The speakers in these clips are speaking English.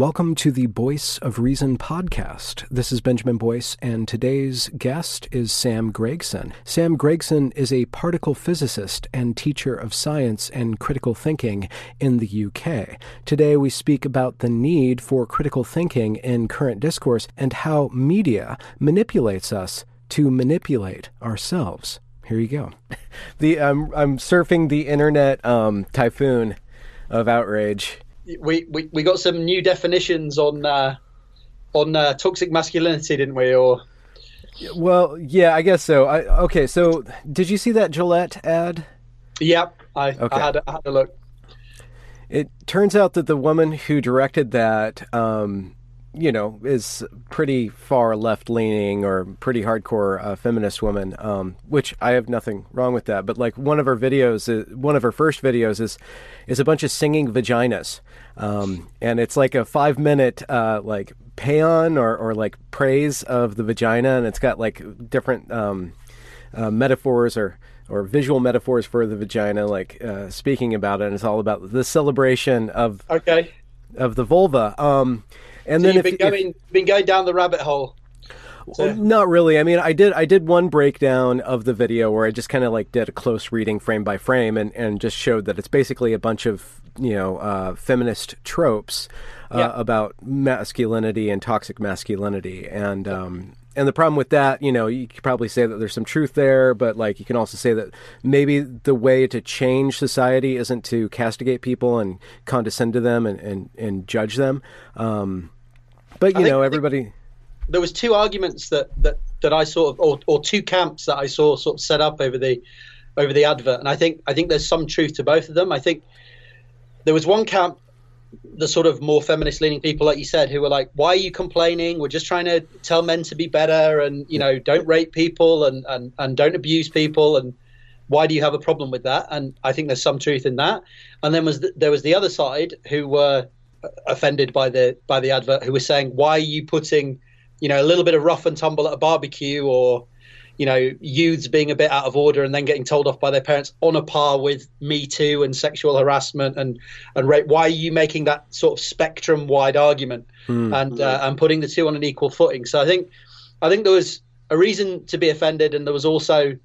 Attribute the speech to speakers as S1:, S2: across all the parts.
S1: Welcome to the Voice of Reason podcast. This is Benjamin Boyce, and today's guest is Sam Gregson. Sam Gregson is a particle physicist and teacher of science and critical thinking in the UK. Today, we speak about the need for critical thinking in current discourse and how media manipulates us to manipulate ourselves. Here you go. The um, I'm surfing the internet um, typhoon of outrage
S2: we, we, we got some new definitions on uh, on uh, toxic masculinity, didn't we? Or
S1: well, yeah, I guess so. I, okay, so did you see that Gillette ad?
S2: Yep, I, okay. I, had, a, I had a look.
S1: It turns out that the woman who directed that um, you know, is pretty far left leaning or pretty hardcore uh, feminist woman, um, which I have nothing wrong with that. But like one of her videos, is, one of her first videos is is a bunch of singing vaginas, um, and it's like a five minute uh, like paean or or like praise of the vagina, and it's got like different um, uh, metaphors or or visual metaphors for the vagina, like uh, speaking about it. And it's all about the celebration of
S2: okay
S1: of the vulva. Um, and
S2: so
S1: then
S2: you've
S1: if,
S2: been going
S1: if,
S2: been going down the rabbit hole.
S1: So. Not really. I mean, I did I did one breakdown of the video where I just kind of like did a close reading frame by frame and and just showed that it's basically a bunch of you know uh, feminist tropes uh, yeah. about masculinity and toxic masculinity and. Um, and the problem with that, you know, you could probably say that there's some truth there, but like you can also say that maybe the way to change society isn't to castigate people and condescend to them and, and, and judge them. Um, but you know, everybody.
S2: There was two arguments that, that, that I sort of, or, or two camps that I saw sort of set up over the over the advert, and I think I think there's some truth to both of them. I think there was one camp the sort of more feminist leaning people, like you said, who were like, "Why are you complaining? We're just trying to tell men to be better, and you know, don't rape people and and and don't abuse people, and why do you have a problem with that?" And I think there's some truth in that. And then was the, there was the other side who were offended by the by the advert, who were saying, "Why are you putting, you know, a little bit of rough and tumble at a barbecue or?" you know, youths being a bit out of order and then getting told off by their parents on a par with Me Too and sexual harassment and and rape. Why are you making that sort of spectrum wide argument mm. and uh, and putting the two on an equal footing? So I think I think there was a reason to be offended, and there was also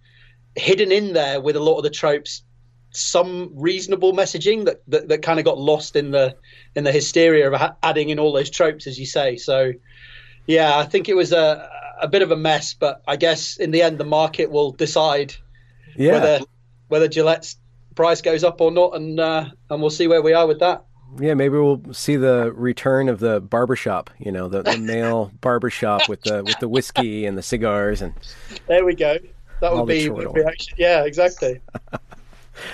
S2: hidden in there with a lot of the tropes some reasonable messaging that, that, that kind of got lost in the in the hysteria of adding in all those tropes, as you say. So, yeah, I think it was a a bit of a mess, but I guess in the end the market will decide yeah. whether whether Gillette's price goes up or not, and uh, and we'll see where we are with that.
S1: Yeah, maybe we'll see the return of the barbershop. You know, the, the male barbershop with the with the whiskey and the cigars and.
S2: There we go. That would be, would be actually, yeah, exactly.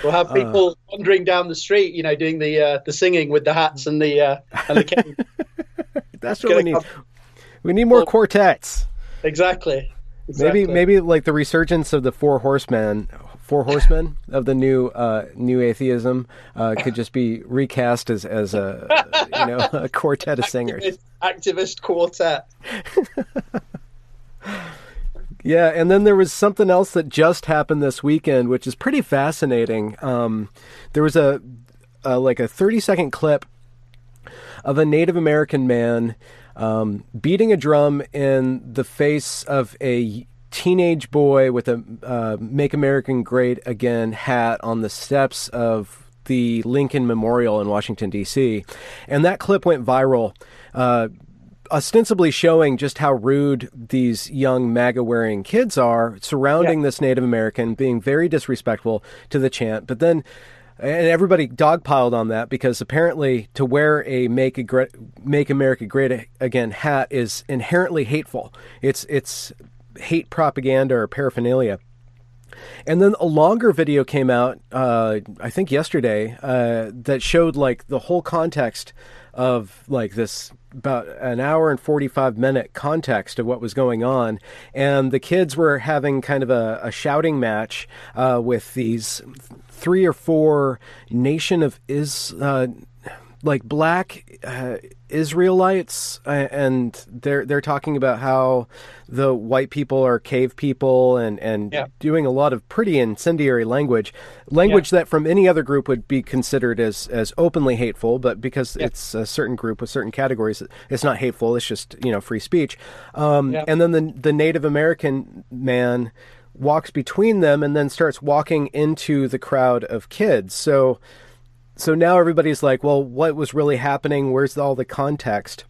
S2: We'll have uh. people uh, wandering down the street, you know, doing the uh, the singing with the hats and the uh, and the cane.
S1: That's what we need. Come. We need more well, quartets.
S2: Exactly. exactly.
S1: Maybe maybe like the resurgence of the four horsemen, four horsemen of the new uh, new atheism uh, could just be recast as as a you know a quartet of singers.
S2: Activist, activist quartet.
S1: yeah, and then there was something else that just happened this weekend, which is pretty fascinating. Um, there was a, a like a thirty second clip of a Native American man um, beating a drum in the face of a teenage boy with a uh, "Make American Great Again" hat on the steps of the Lincoln Memorial in Washington D.C., and that clip went viral. Uh, ostensibly showing just how rude these young MAGA wearing kids are surrounding yeah. this Native American, being very disrespectful to the chant. But then and everybody dogpiled on that because apparently to wear a make a make America great again hat is inherently hateful. It's it's hate propaganda or paraphernalia. And then a longer video came out, uh, I think yesterday, uh, that showed like the whole context of like this about an hour and 45 minute context of what was going on. And the kids were having kind of a, a shouting match uh, with these three or four Nation of Is. Uh, like black uh, Israelites, uh, and they're they're talking about how the white people are cave people, and and yeah. doing a lot of pretty incendiary language, language yeah. that from any other group would be considered as as openly hateful, but because yeah. it's a certain group with certain categories, it's not hateful. It's just you know free speech. Um, and then the the Native American man walks between them and then starts walking into the crowd of kids. So so now everybody's like, well, what was really happening? Where's all the context?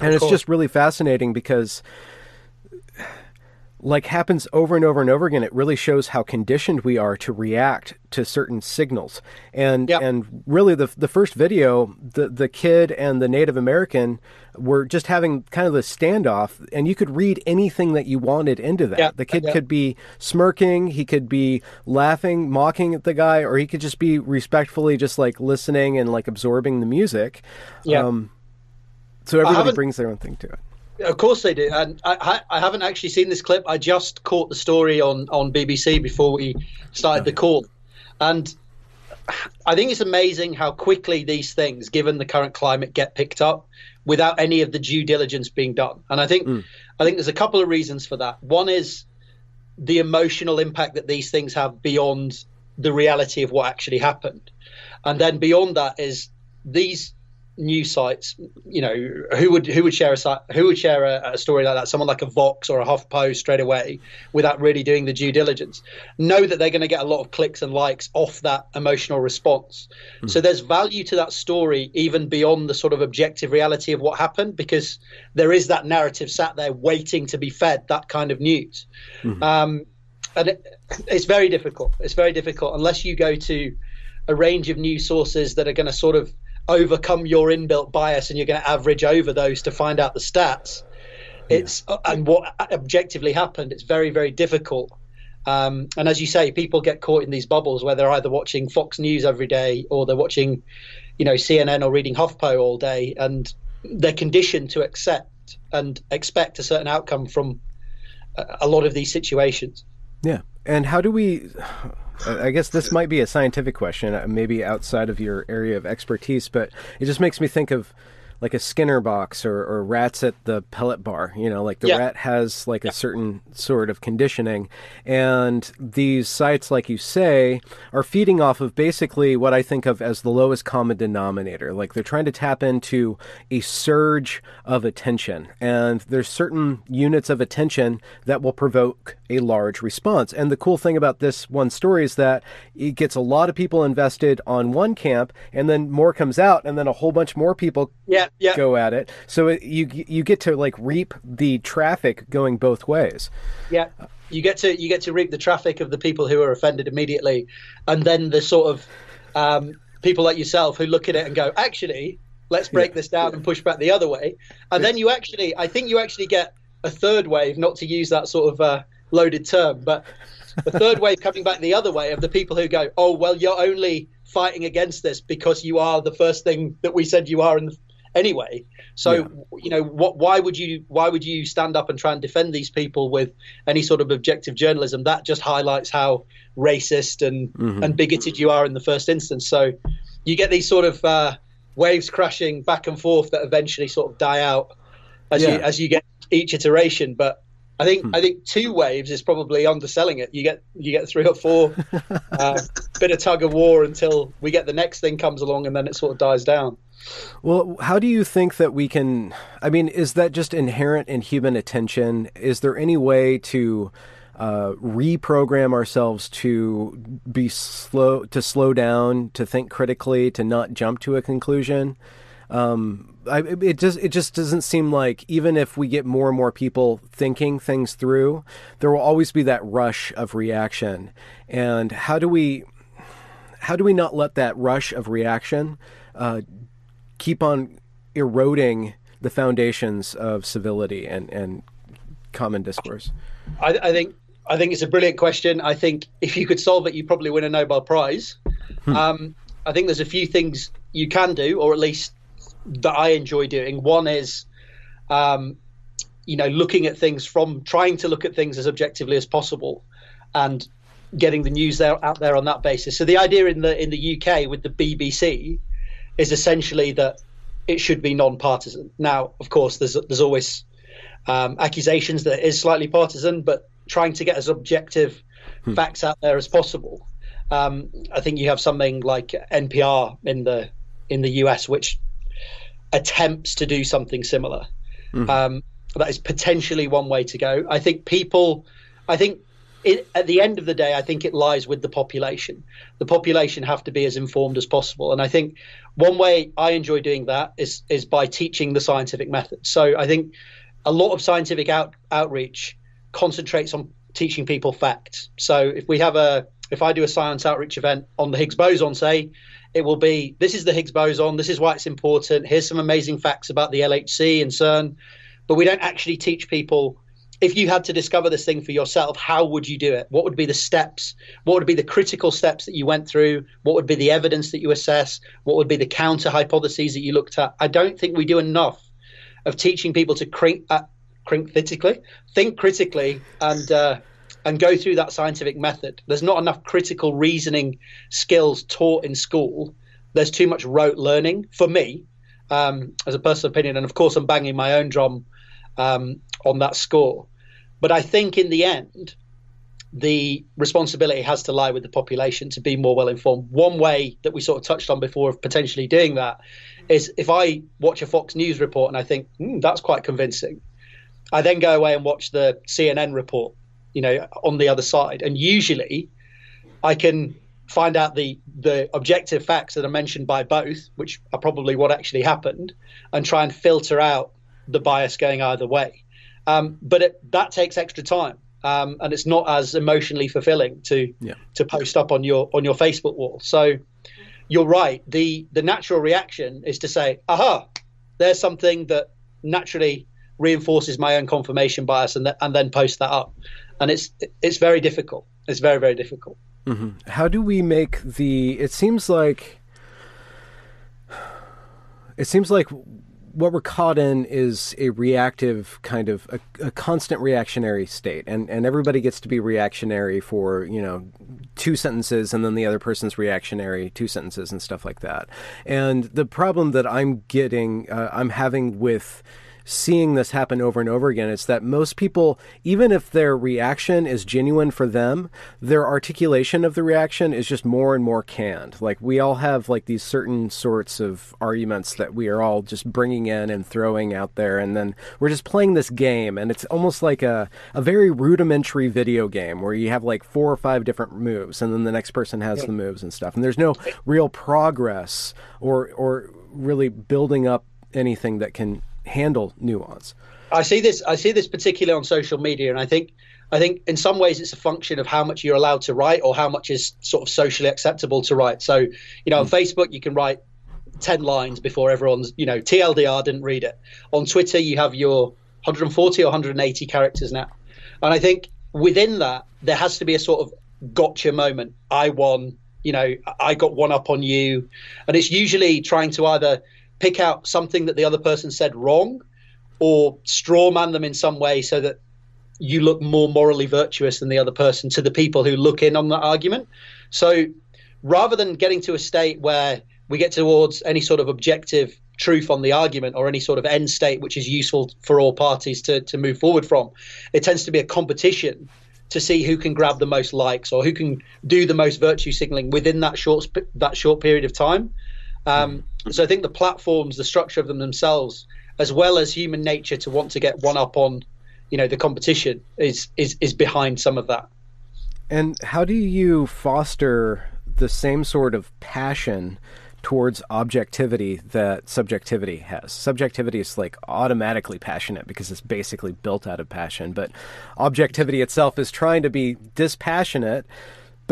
S1: And it's just really fascinating because like happens over and over and over again it really shows how conditioned we are to react to certain signals and yep. and really the the first video the the kid and the native american were just having kind of the standoff and you could read anything that you wanted into that yep. the kid yep. could be smirking he could be laughing mocking at the guy or he could just be respectfully just like listening and like absorbing the music yeah um, so everybody brings their own thing to it
S2: of course they do, and I, I, haven't actually seen this clip. I just caught the story on on BBC before we started the call, and I think it's amazing how quickly these things, given the current climate, get picked up without any of the due diligence being done. And I think mm. I think there's a couple of reasons for that. One is the emotional impact that these things have beyond the reality of what actually happened, and then beyond that is these news sites, you know, who would who would share a site, who would share a, a, story like that? Someone like a Vox or a HuffPost straight away without really doing the due diligence. Know that they're going to get a lot of clicks and likes off that emotional response. Mm. So there's value to that story even beyond the sort of objective reality of what happened because there is that narrative sat there waiting to be fed that kind of news. Mm. Um, and it, it's very difficult. It's very difficult unless you go to a range of news sources that are going to sort of overcome your inbuilt bias and you're going to average over those to find out the stats it's yeah. and what objectively happened it's very very difficult. Um, and as you say people get caught in these bubbles where they're either watching fox news every day or they're watching you know cnn or reading huffpo all day and they're conditioned to accept and expect a certain outcome from a lot of these situations.
S1: Yeah. And how do we I guess this might be a scientific question, uh, maybe outside of your area of expertise, but it just makes me think of like a Skinner box or, or rats at the pellet bar. You know, like the yeah. rat has like yeah. a certain sort of conditioning. And these sites, like you say, are feeding off of basically what I think of as the lowest common denominator. Like they're trying to tap into a surge of attention. And there's certain units of attention that will provoke a large response. And the cool thing about this one story is that it gets a lot of people invested on one camp and then more comes out and then a whole bunch more people
S2: yeah yeah.
S1: go at it. So it, you you get to like reap the traffic going both ways.
S2: Yeah, you get to you get to reap the traffic of the people who are offended immediately, and then the sort of um, people like yourself who look at it and go, actually, let's break yeah. this down and push back the other way. And then you actually, I think you actually get a third wave, not to use that sort of uh, loaded term, but the third wave coming back the other way of the people who go, oh well, you're only fighting against this because you are the first thing that we said you are in the anyway. So yeah. you know, what? Why would you? Why would you stand up and try and defend these people with any sort of objective journalism? That just highlights how racist and mm-hmm. and bigoted you are in the first instance. So you get these sort of uh, waves crashing back and forth that eventually sort of die out as yeah. you as you get each iteration. But I think hmm. I think two waves is probably underselling it. You get you get three or four uh, bit of tug of war until we get the next thing comes along and then it sort of dies down.
S1: Well, how do you think that we can? I mean, is that just inherent in human attention? Is there any way to uh, reprogram ourselves to be slow, to slow down, to think critically, to not jump to a conclusion? Um, I, it just it just doesn't seem like even if we get more and more people thinking things through, there will always be that rush of reaction. And how do we how do we not let that rush of reaction uh, keep on eroding the foundations of civility and, and common discourse?
S2: I, I, think I think it's a brilliant question. I think if you could solve it, you probably win a Nobel Prize. Hmm. Um, I think there's a few things you can do, or at least that I enjoy doing. One is, um, you know, looking at things from trying to look at things as objectively as possible, and getting the news there out there on that basis. So the idea in the in the UK with the BBC is essentially that it should be non-partisan. Now, of course, there's there's always um, accusations that it is slightly partisan, but trying to get as objective hmm. facts out there as possible. Um, I think you have something like NPR in the in the US, which attempts to do something similar. Mm-hmm. Um, that is potentially one way to go. I think people, I think it, at the end of the day, I think it lies with the population. The population have to be as informed as possible, and I think one way I enjoy doing that is is by teaching the scientific method. So I think a lot of scientific out, outreach concentrates on teaching people facts. So if we have a if I do a science outreach event on the Higgs boson, say, it will be this is the Higgs boson, this is why it's important. Here's some amazing facts about the LHC and CERN, but we don't actually teach people if you had to discover this thing for yourself, how would you do it? What would be the steps? What would be the critical steps that you went through? What would be the evidence that you assess? What would be the counter hypotheses that you looked at? I don't think we do enough of teaching people to crink, uh, critically, think critically, and uh, and go through that scientific method. There's not enough critical reasoning skills taught in school. There's too much rote learning for me, um, as a personal opinion, and of course I'm banging my own drum um, on that score. But I think in the end, the responsibility has to lie with the population to be more well informed. One way that we sort of touched on before of potentially doing that is if I watch a Fox News report and I think mm, that's quite convincing, I then go away and watch the CNN report, you know, on the other side, and usually I can find out the the objective facts that are mentioned by both, which are probably what actually happened, and try and filter out the bias going either way. Um, but it, that takes extra time, um, and it's not as emotionally fulfilling to yeah. to post up on your on your Facebook wall. So you're right. the The natural reaction is to say, "Aha, there's something that naturally reinforces my own confirmation bias," and th- and then post that up. And it's it's very difficult. It's very very difficult.
S1: Mm-hmm. How do we make the? It seems like it seems like what we're caught in is a reactive kind of a, a, constant reactionary state. And and everybody gets to be reactionary for you know two sentences and then the other person's reactionary two sentences and stuff like that. And the problem that i'm getting uh, i'm having with seeing this happen over and over again. It's that most people, even if their reaction is genuine for them, their articulation of the reaction is just more and more canned. Like we all have like these certain sorts of arguments that we are all just bringing in and throwing out there, and then we're just playing this game, and it's almost like a a very rudimentary video game where you have like four or five different moves, and then the next person has the moves and stuff, and there's no real progress or or really building up anything that can handle nuance.
S2: I see this. I see this particularly on social media, and I think I think in some ways it's a function of how much you're allowed to write or how much is sort of socially acceptable to write. So, you know, on hmm. Facebook you can write 10 lines before everyone's, you know, TLDR didn't read it. On Twitter you have your 140 or 180 characters now. And I think within that there has to be a sort of gotcha moment. I won, you know, I got one up on you. And it's usually trying to either pick out something that the other person said wrong or straw man them in some way so that you look more morally virtuous than the other person to the people who look in on that argument. So rather than getting to a state where we get towards any sort of objective truth on the argument or any sort of end state which is useful for all parties to, to move forward from, it tends to be a competition to see who can grab the most likes or who can do the most virtue signaling within that short that short period of time. Um, so I think the platforms, the structure of them themselves, as well as human nature to want to get one up on, you know, the competition, is is is behind some of that.
S1: And how do you foster the same sort of passion towards objectivity that subjectivity has. Subjectivity is like automatically passionate because it's basically built out of passion, but objectivity itself is trying to be dispassionate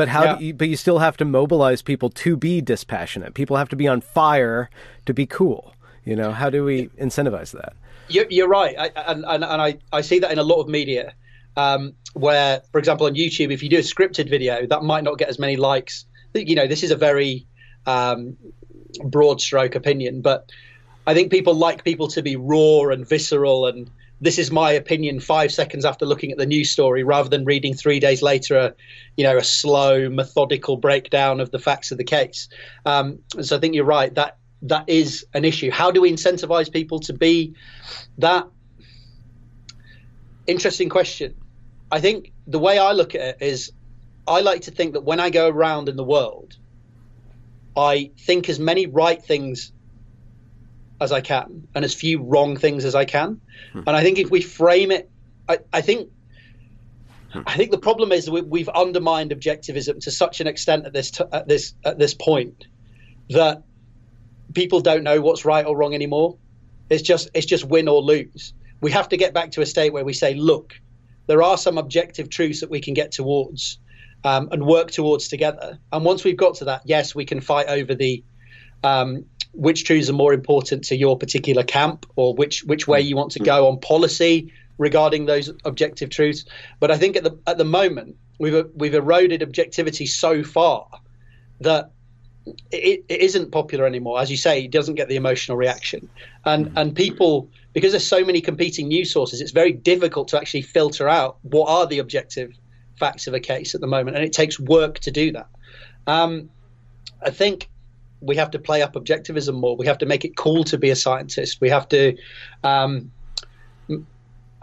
S1: but how? Yeah. You, but you still have to mobilize people to be dispassionate. People have to be on fire to be cool. You know, how do we incentivize that?
S2: You're, you're right, I, and, and, and I, I see that in a lot of media. Um, where, for example, on YouTube, if you do a scripted video, that might not get as many likes. You know, this is a very um, broad stroke opinion, but I think people like people to be raw and visceral and this is my opinion five seconds after looking at the news story rather than reading three days later a you know a slow methodical breakdown of the facts of the case. Um, so i think you're right that that is an issue. How do we incentivize people to be that? Interesting question. I think the way i look at it is i like to think that when i go around in the world i think as many right things as I can and as few wrong things as I can. Hmm. And I think if we frame it, I, I think. Hmm. I think the problem is we, we've undermined objectivism to such an extent at this t- at this at this point that people don't know what's right or wrong anymore. It's just it's just win or lose. We have to get back to a state where we say, look, there are some objective truths that we can get towards um, and work towards together. And once we've got to that, yes, we can fight over the um, which truths are more important to your particular camp or which which way you want to go on policy regarding those objective truths. But I think at the at the moment we've we've eroded objectivity so far that it, it isn't popular anymore. As you say, it doesn't get the emotional reaction, and mm-hmm. and people because there's so many competing news sources, it's very difficult to actually filter out what are the objective facts of a case at the moment, and it takes work to do that. Um, I think we have to play up objectivism more. We have to make it cool to be a scientist. We have to um,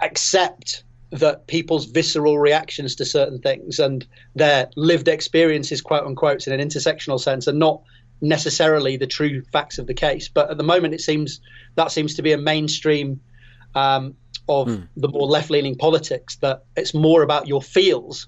S2: accept that people's visceral reactions to certain things and their lived experiences, quote unquote, in an intersectional sense, are not necessarily the true facts of the case. But at the moment, it seems that seems to be a mainstream um, of mm. the more left-leaning politics. That it's more about your feels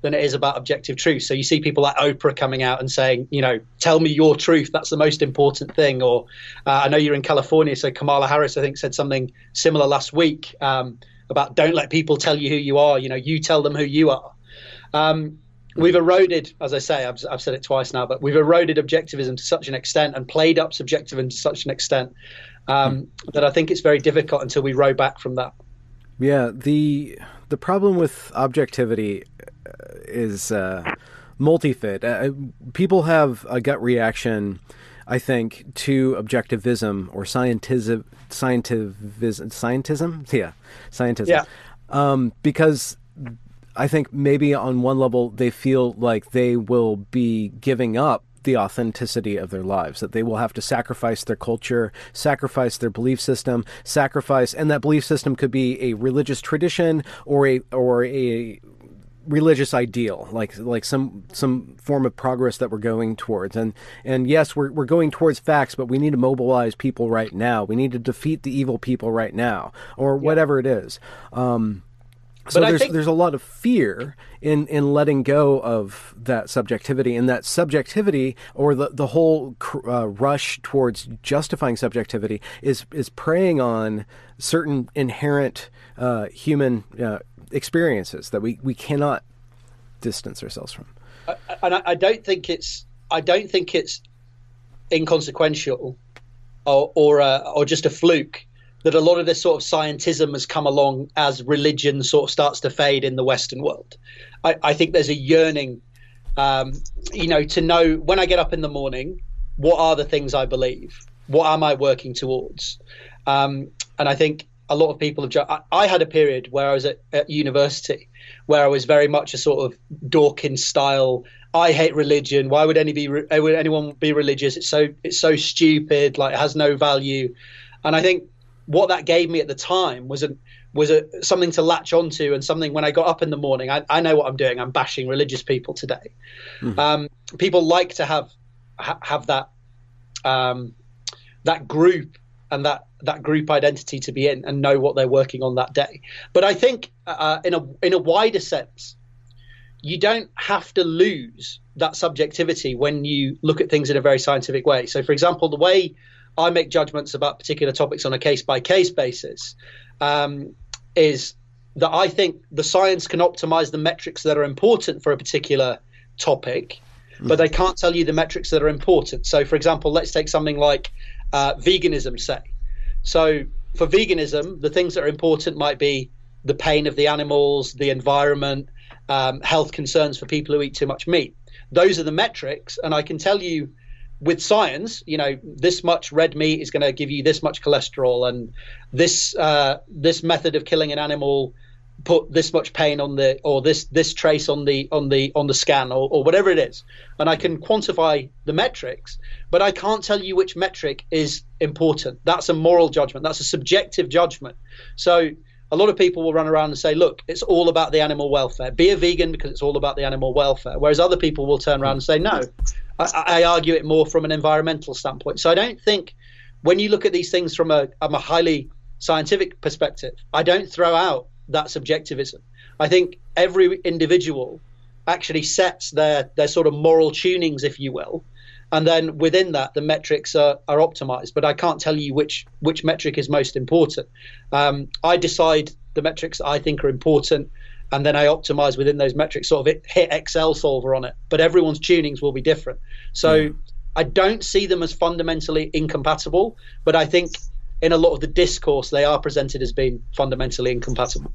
S2: than it is about objective truth. So you see people like Oprah coming out and saying, you know, tell me your truth. That's the most important thing. Or uh, I know you're in California, so Kamala Harris, I think, said something similar last week um, about don't let people tell you who you are. You know, you tell them who you are. Um, we've eroded, as I say, I've, I've, said it twice now, but we've eroded objectivism to such an extent and played up subjectivism to such an extent um, that I think it's very difficult until we row back from that.
S1: Yeah, the the problem with objectivity is uh, multi-fit. Uh, people have a gut reaction, I think, to objectivism or scientism, scientivism, scientism, yeah, scientism,
S2: yeah.
S1: Um, because I think maybe on one level they feel like they will be giving up the authenticity of their lives, that they will have to sacrifice their culture, sacrifice their belief system, sacrifice, and that belief system could be a religious tradition or a or a religious ideal, like like some some form of progress that we're going towards. And and yes, we're we're going towards facts, but we need to mobilize people right now. We need to defeat the evil people right now, or yeah. whatever it is. Um, so there's think... there's a lot of fear in in letting go of that subjectivity, and that subjectivity or the the whole uh, rush towards justifying subjectivity is is preying on certain inherent uh, human uh, experiences that we, we cannot distance ourselves from.
S2: And I, I don't think it's I don't think it's inconsequential or or, uh, or just a fluke that a lot of this sort of scientism has come along as religion sort of starts to fade in the Western world. I, I think there's a yearning, um, you know, to know when I get up in the morning, what are the things I believe? What am I working towards? Um, and I think a lot of people have. I, I had a period where I was at, at, university where I was very much a sort of Dawkins style. I hate religion. Why would any be? Would anyone be religious? It's so it's so stupid. Like it has no value. And I think what that gave me at the time was a was a something to latch onto and something when I got up in the morning. I, I know what I'm doing. I'm bashing religious people today. Mm-hmm. Um, people like to have ha, have that um, that group and that that group identity to be in and know what they're working on that day. But I think uh, in a in a wider sense, you don't have to lose that subjectivity when you look at things in a very scientific way. So, for example, the way I make judgments about particular topics on a case by case basis um, is that I think the science can optimize the metrics that are important for a particular topic, but they can't tell you the metrics that are important. So, for example, let's take something like uh, veganism, say. So for veganism, the things that are important might be the pain of the animals, the environment, um, health concerns for people who eat too much meat. Those are the metrics, and I can tell you with science, you know, this much red meat is going to give you this much cholesterol, and this uh, this method of killing an animal put this much pain on the or this this trace on the on the on the scan or, or whatever it is. And i can quantify the metrics but i can't tell you which metric is important. That's a moral judgment. That's a subjective judgment. So a lot of people will run around and say look it's all about the animal welfare. Be a vegan because it's all about the animal welfare. Whereas other people will turn around and say no i, I argue it more from an environmental standpoint. So i don't think when you look at these things from a, a highly scientific perspective i don't throw out that subjectivism. I think every individual actually sets their their sort of moral tunings, if you will, and then within that the metrics are, are optimized. But I can't tell you which which metric is most important. Um, I decide the metrics I think are important, and then I optimize within those metrics. Sort of hit Excel solver on it. But everyone's tunings will be different. So. Mm. I don't see them as fundamentally incompatible, but I think in a lot of the discourse, they are presented as being fundamentally incompatible.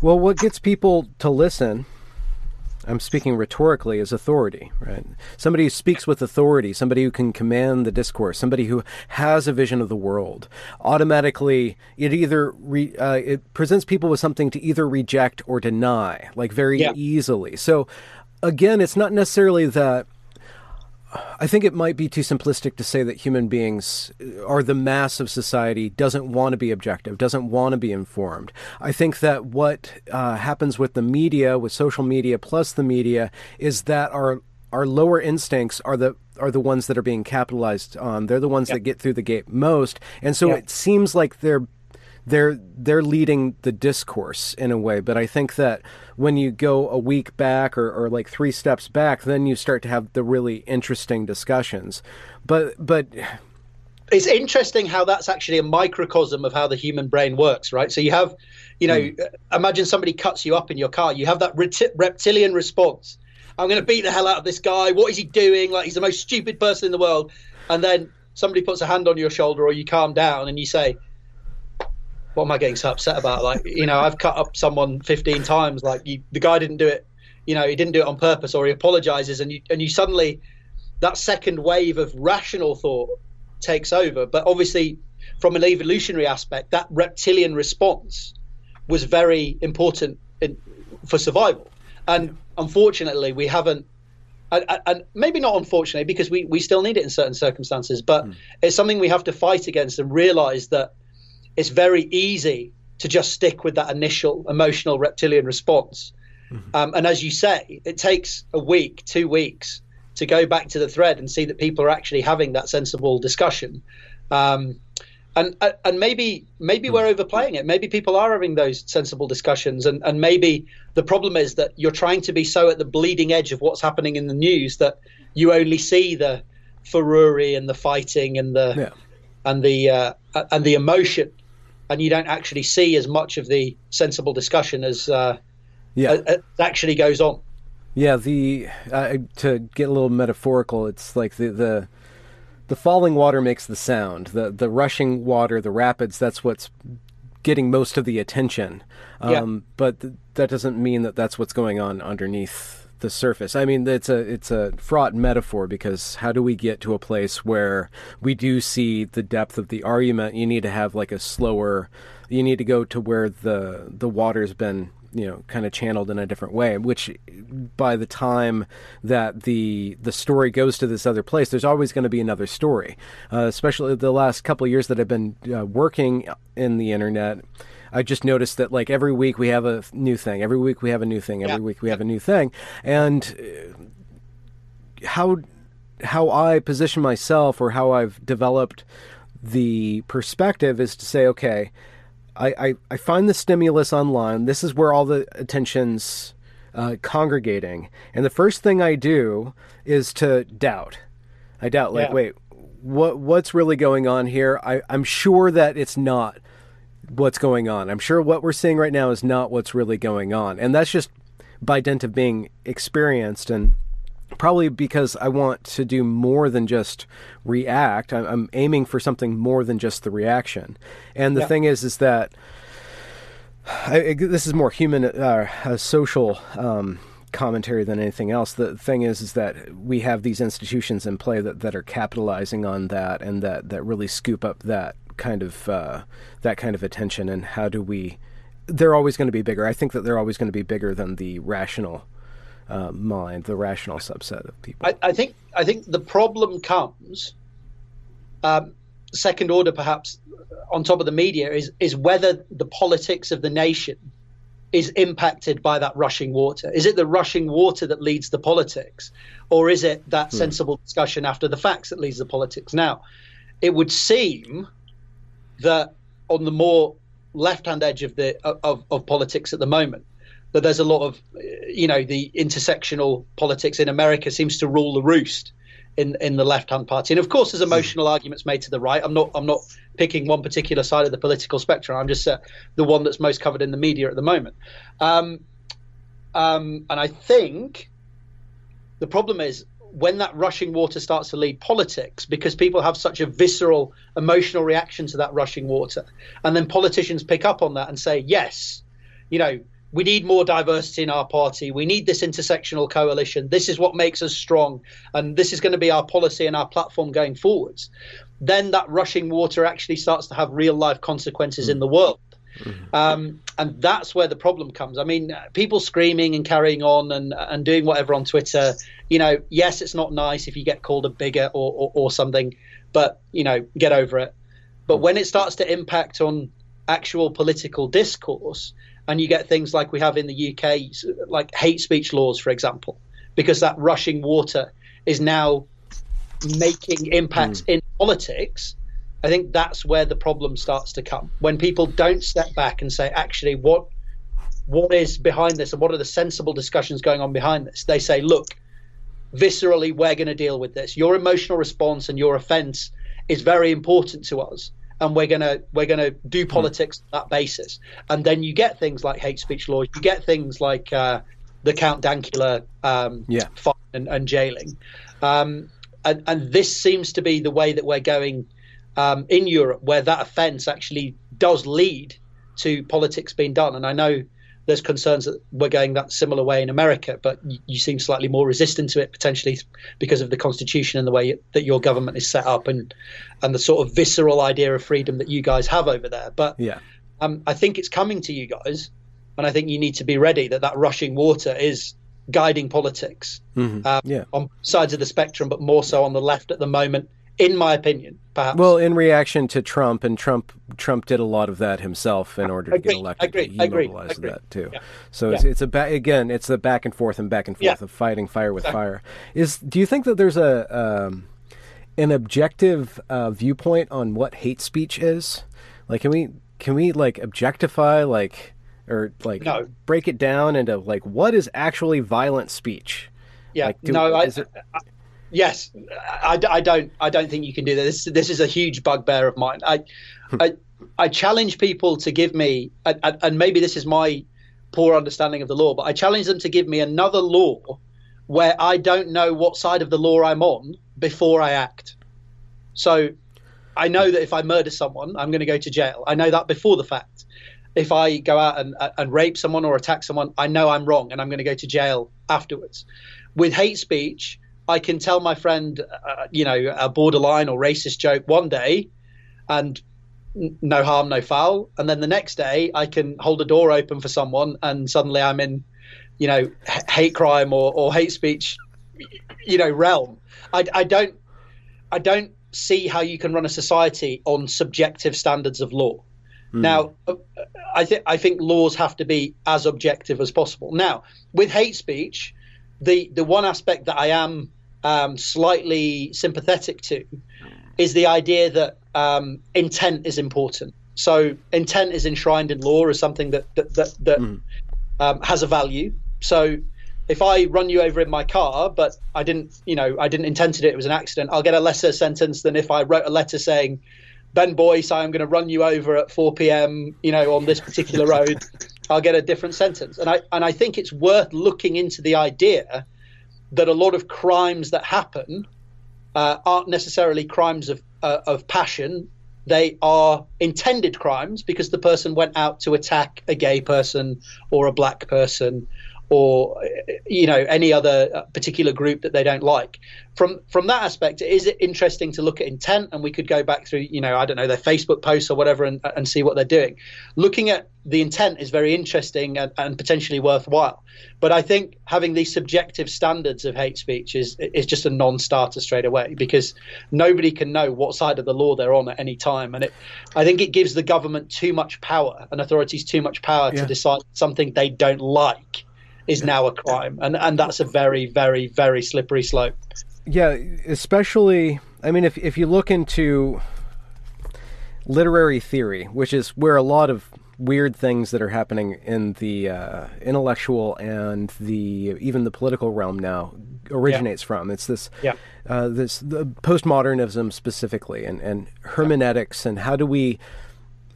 S1: Well, what gets people to listen, I'm speaking rhetorically, is authority, right? Somebody who speaks with authority, somebody who can command the discourse, somebody who has a vision of the world. Automatically, it either re, uh, it presents people with something to either reject or deny, like very yeah. easily. So, again, it's not necessarily that I think it might be too simplistic to say that human beings or the mass of society doesn't want to be objective, doesn't want to be informed. I think that what uh, happens with the media, with social media plus the media, is that our our lower instincts are the are the ones that are being capitalized on. They're the ones yep. that get through the gate most, and so yep. it seems like they're they're they're leading the discourse in a way. But I think that when you go a week back or, or like three steps back, then you start to have the really interesting discussions. But but
S2: it's interesting how that's actually a microcosm of how the human brain works, right? So you have, you know, mm. imagine somebody cuts you up in your car. You have that reptilian response. I'm going to beat the hell out of this guy. What is he doing? Like he's the most stupid person in the world. And then somebody puts a hand on your shoulder, or you calm down and you say, what am I getting so upset about? Like, you know, I've cut up someone 15 times. Like, you, the guy didn't do it, you know, he didn't do it on purpose or he apologizes. And you, and you suddenly, that second wave of rational thought takes over. But obviously, from an evolutionary aspect, that reptilian response was very important in, for survival. And unfortunately, we haven't and, and, maybe not unfortunately because we, we still need it in certain circumstances but mm. it's something we have to fight against and realize that it's very easy to just stick with that initial emotional reptilian response. Mm-hmm. Um, and as you say, it takes a week, two weeks to go back to the thread and see that people are actually having that sensible discussion. Um, and uh, and maybe maybe we're overplaying it. Maybe people are having those sensible discussions, and and maybe the problem is that you're trying to be so at the bleeding edge of what's happening in the news that you only see the furore and the fighting and the yeah. and the uh, and the emotion and you don't actually see as much of the sensible discussion as uh, yeah as actually goes on.
S1: Yeah, the uh, to get a little metaphorical, it's like the the the falling water makes the sound. The the rushing water, the rapids, that's what's getting most of the attention. Um, yeah. But th- that doesn't mean that that's what's going on underneath the surface. I mean, it's a it's a fraught metaphor because how do we get to a place where we do see the depth of the argument? You need to have like a slower. You need to go to where the the water's been you know kind of channeled in a different way which by the time that the the story goes to this other place there's always going to be another story uh, especially the last couple years that i've been uh, working in the internet I just noticed that like every week we have a new thing. Every week we have a new thing. Every yeah. week we have a new thing. And uh, how how I position myself or how I've developed the perspective is to say, okay, I, I, I find the stimulus online. This is where all the attention's uh, congregating. And the first thing I do is to doubt. I doubt, like, yeah. wait, what what's really going on here? I, I'm sure that it's not what's going on. I'm sure what we're seeing right now is not what's really going on. And that's just by dint of being experienced and probably because I want to do more than just react. I'm, aiming for something more than just the reaction. And the yeah. thing is, is that I, this is more human, uh, social um, commentary than anything else. The thing is, is that we have these institutions in play that, that are capitalizing on that and that, that really scoop up that kind of uh, that kind of attention. And how do we? They're always going to be bigger. I think that they're always going to be bigger than the rational uh, mind, the rational subset of people.
S2: I, I, think I think the problem comes um, second order, perhaps on top of the media, is is whether the politics of the nation is impacted by that rushing water? Is it the rushing water that leads the politics, or is it that hmm. sensible discussion after the facts that leads the politics? Now, it would seem that on the more left-hand edge of the of, of politics at the moment, that there's a lot of, you know, the intersectional politics in America seems to rule the roost in in the left hand party. And of course, there's emotional arguments made to the right. I'm not I'm not picking one particular side of the political spectrum. I'm just uh, the one that's most covered in the media at the moment. Um, um, and I think the problem is when that rushing water starts to lead politics because people have such a visceral emotional reaction to that rushing water and then politicians pick up on that and say yes you know we need more diversity in our party. We need this intersectional coalition. This is what makes us strong. And this is going to be our policy and our platform going forwards. Then that rushing water actually starts to have real life consequences mm. in the world. Mm-hmm. Um, and that's where the problem comes. I mean, people screaming and carrying on and, and doing whatever on Twitter, you know, yes, it's not nice if you get called a bigot or, or, or something, but, you know, get over it. But when it starts to impact on actual political discourse, and you get things like we have in the UK, like hate speech laws, for example, because that rushing water is now making impacts mm. in politics. I think that's where the problem starts to come when people don't step back and say, actually, what what is behind this and what are the sensible discussions going on behind this? They say, look, viscerally, we're going to deal with this. Your emotional response and your offense is very important to us and we're gonna we're gonna do hmm. politics on that basis. And then you get things like hate speech laws. You get things like uh, the Count Dankula um, yeah. fine and, and jailing. Um, and, and, this seems to be the way that we're going um, in Europe, where that offence actually does lead to politics being done. And I know there's concerns that we're going that similar way in America, but you, you, seem slightly more resistant to it potentially because of the constitution and the way that your government is set up and and the sort of visceral idea of freedom that you guys have over there. But
S1: yeah,
S2: um, I think it's coming to you guys, and I think you need to be ready that that rushing water is guiding politics
S1: mm-hmm. um, yeah.
S2: on sides of the spectrum, but more so on the left at the moment in my opinion. Perhaps.
S1: Well, in reaction to Trump, and Trump Trump did a lot of that himself in order to get elected.
S2: Agree,
S1: he
S2: agree,
S1: mobilized
S2: agree.
S1: that too.
S2: Yeah.
S1: So
S2: yeah.
S1: it's, it's a ba- again, it's the back and forth and back and forth yeah. of fighting fire with exactly. fire. Is do you think that there's a um, an objective uh, viewpoint on what hate speech is? Like, can we can we like objectify like or like
S2: no.
S1: break it down into like what is actually violent speech?
S2: Yeah,
S1: like, do,
S2: no, I, it... I, Yes, I, I, don't. I don't think you can do this. This is a huge bugbear of mine. I, hmm. I, I challenge people to give me, and, and maybe this is my poor understanding of the law, but I challenge them to give me another law where I don't know what side of the law I'm on before I act. So I know that if I murder someone, I'm going to go to jail. I know that before the fact. If I go out and, and rape someone or attack someone, I know I'm wrong and I'm going to go to jail afterwards. With hate speech, I can tell my friend, uh, you know, a borderline or racist joke one day, and no harm, no foul, and then the next day I can hold a door open for someone, and suddenly I'm in, you know, hate crime or, or hate speech, you know, realm. I, I don't, I don't see how you can run a society on subjective standards of law. Mm. Now, uh, I think I think laws have to be as objective as possible. Now, with hate speech, the the one aspect that I am um, slightly sympathetic to is the idea that um, intent is important. So intent is enshrined in law as something that that that, that mm. um, has a value. So if I run you over in my car, but I didn't, you know, I didn't intend to do it, it was an accident, I'll get a lesser sentence than if I wrote a letter saying, Ben Boyce, I'm going to run you over at 4 p.m., you know, on this particular road. I'll get a different sentence. And I and I think it's worth looking into the idea that a lot of crimes that happen uh, aren't necessarily crimes of uh, of passion. They are intended crimes because the person went out to attack a gay person or a black person or you know any other uh, particular group that they don't like. From from that aspect is it interesting to look at intent and we could go back through you know i don't know their facebook posts or whatever and, and see what they're doing. Looking at the intent is very interesting and, and potentially worthwhile. But i think having these subjective standards of hate speech is is just a non-starter straight away because nobody can know what side of the law they're on at any time. And it i think it gives the government too much power and authorities too much power yeah. to decide something they don't like is now a crime, and and that's a very very very slippery slope.
S1: Yeah, especially I mean if if you look into literary theory, which is where a lot of weird things that are happening in the uh, intellectual and the even the political realm now originates yeah. from. It's this
S2: yeah.
S1: uh, this the postmodernism specifically and, and hermeneutics and how do we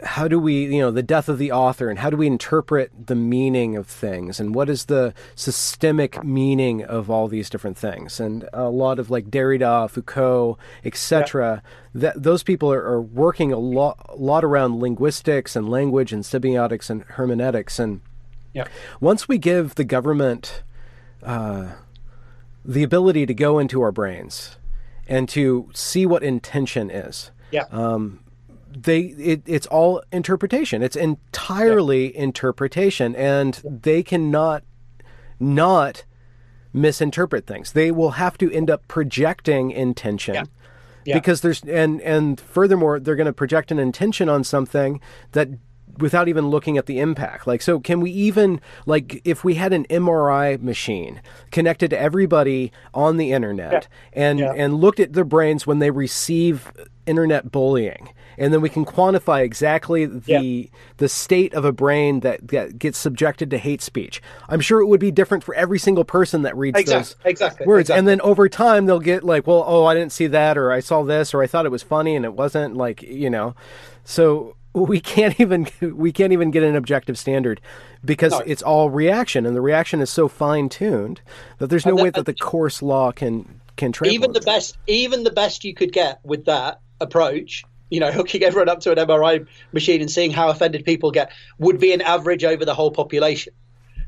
S1: how do we, you know, the death of the author, and how do we interpret the meaning of things, and what is the systemic meaning of all these different things? And a lot of like Derrida, Foucault, etc. Yeah. That those people are, are working a lot, a lot around linguistics and language and semiotics and hermeneutics. And
S2: yeah.
S1: once we give the government uh, the ability to go into our brains and to see what intention is.
S2: Yeah.
S1: Um, they it, it's all interpretation. It's entirely yeah. interpretation, and they cannot not misinterpret things. They will have to end up projecting intention.
S2: Yeah. Yeah.
S1: Because there's and and furthermore, they're going to project an intention on something that without even looking at the impact. Like, so can we even, like, if we had an MRI machine connected to everybody on the internet yeah. and, yeah. and looked at their brains when they receive internet bullying, and then we can quantify exactly the yeah. the state of a brain that, that gets subjected to hate speech. I'm sure it would be different for every single person that reads
S2: exactly.
S1: those
S2: exactly.
S1: words.
S2: Exactly.
S1: And then over time they'll get like, well, oh, I didn't see that, or I saw this, or I thought it was funny and it wasn't. Like, you know, so we can't even we can't even get an objective standard because no. it's all reaction, and the reaction is so fine tuned that there's no way that the coarse law can can.
S2: Even the best, even the best you could get with that approach you know, hooking everyone up to an MRI machine and seeing how offended people get would be an average over the whole population.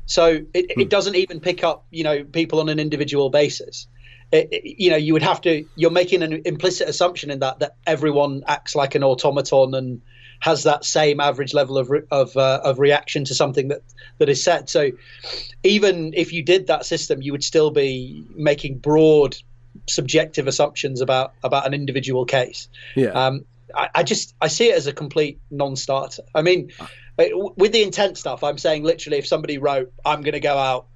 S2: So it, hmm. it doesn't even pick up, you know, people on an individual basis. It, it, you know, you would have to. You're making an implicit assumption in that that everyone acts like an automaton and has that same average level of of uh, of reaction to something that that is said. So even if you did that system, you would still be making broad subjective assumptions about about an individual case.
S1: Yeah. Um,
S2: I, I just I see it as a complete non-starter. I mean, with the intent stuff, I'm saying literally, if somebody wrote, "I'm going to go out,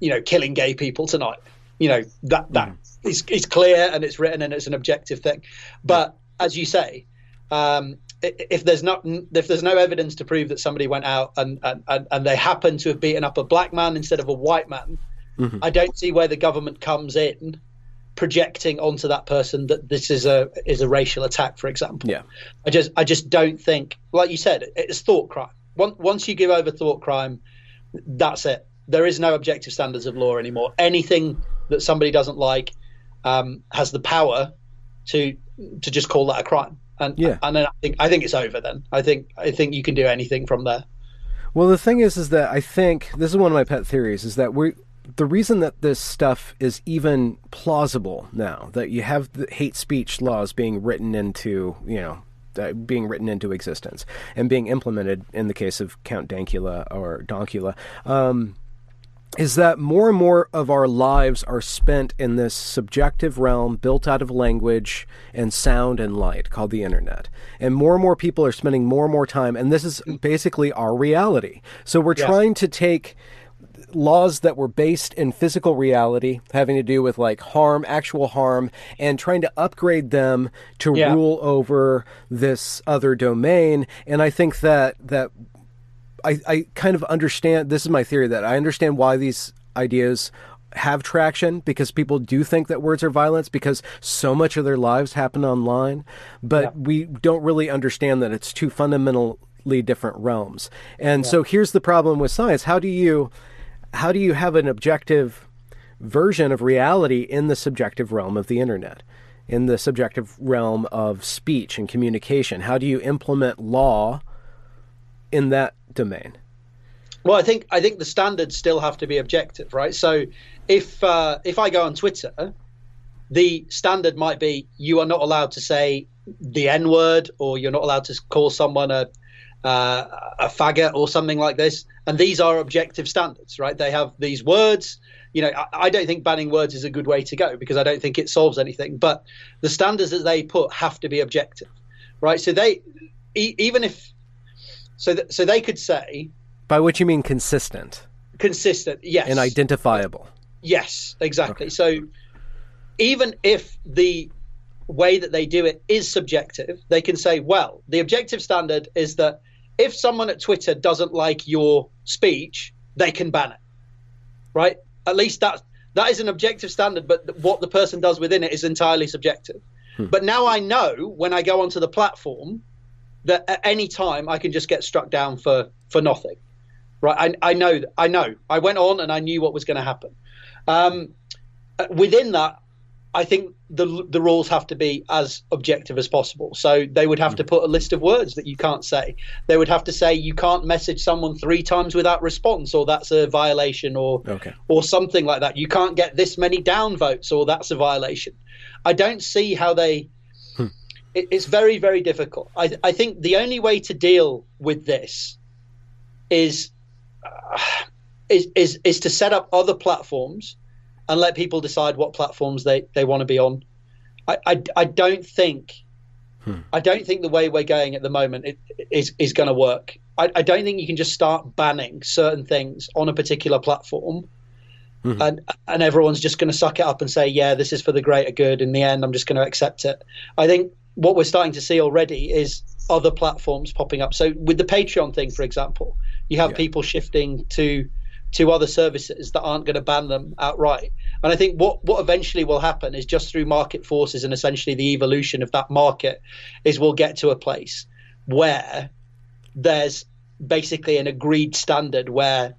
S2: you know, killing gay people tonight," you know, that that mm. is, is clear and it's written and it's an objective thing. But as you say, um, if there's not if there's no evidence to prove that somebody went out and and, and they happen to have beaten up a black man instead of a white man, mm-hmm. I don't see where the government comes in projecting onto that person that this is a is a racial attack, for example.
S1: Yeah,
S2: I just I just don't think, like you said, it's thought crime. Once once you give over thought crime, that's it. There is no objective standards of law anymore. Anything that somebody doesn't like um, has the power to to just call that a crime. And yeah. and then I think I think it's over. Then I think I think you can do anything from there.
S1: Well, the thing is, is that I think this is one of my pet theories: is that we the reason that this stuff is even plausible now, that you have the hate speech laws being written into, you know, uh, being written into existence and being implemented in the case of Count Dankula or Dankula, um, is that more and more of our lives are spent in this subjective realm built out of language and sound and light called the internet. And more and more people are spending more and more time, and this is basically our reality. So we're yes. trying to take laws that were based in physical reality, having to do with like harm, actual harm, and trying to upgrade them to yeah. rule over this other domain. And I think that that I, I kind of understand. This is my theory that I understand why these ideas have traction because people do think that words are violence because so much of their lives happen online, but yeah. we don't really understand that it's two fundamentally different realms. And yeah. so here's the problem with science: how do you how do you have an objective version of reality in the subjective realm of the internet? In the subjective realm of speech and communication? How do you implement law in that domain?
S2: Well, I think I think the standards still have to be objective, right? So if uh, if I go on Twitter, the standard might be you are not allowed to say the N word or you're not allowed to call someone a uh, a faggot or something like this. And these are objective standards, right? They have these words. You know, I, I don't think banning words is a good way to go because I don't think it solves anything. But the standards that they put have to be objective, right? So they, e- even if, so th- so they could say,
S1: by which you mean consistent,
S2: consistent, yes,
S1: and identifiable.
S2: Yes, exactly. Okay. So even if the way that they do it is subjective, they can say, well, the objective standard is that if someone at Twitter doesn't like your speech, they can ban it. Right? At least that that is an objective standard, but what the person does within it is entirely subjective. Hmm. But now I know when I go onto the platform that at any time I can just get struck down for for nothing. Right? I, I know I know. I went on and I knew what was going to happen. Um, within that, I think the the rules have to be as objective as possible. So they would have to put a list of words that you can't say. They would have to say you can't message someone three times without response, or that's a violation, or okay. or something like that. You can't get this many downvotes, or that's a violation. I don't see how they. Hmm. It, it's very very difficult. I I think the only way to deal with this is. Uh, is, is is to set up other platforms and let people decide what platforms they, they want to be on. I, I, I don't think hmm. I don't think the way we're going at the moment it, is is going to work. I, I, don't think you can just start banning certain things on a particular platform, hmm. and and everyone's just going to suck it up and say, yeah, this is for the greater good. In the end, I'm just going to accept it. I think what we're starting to see already is other platforms popping up. So with the Patreon thing, for example, you have yeah. people shifting to to other services that aren't going to ban them outright. And I think what, what eventually will happen is just through market forces and essentially the evolution of that market is we'll get to a place where there's basically an agreed standard where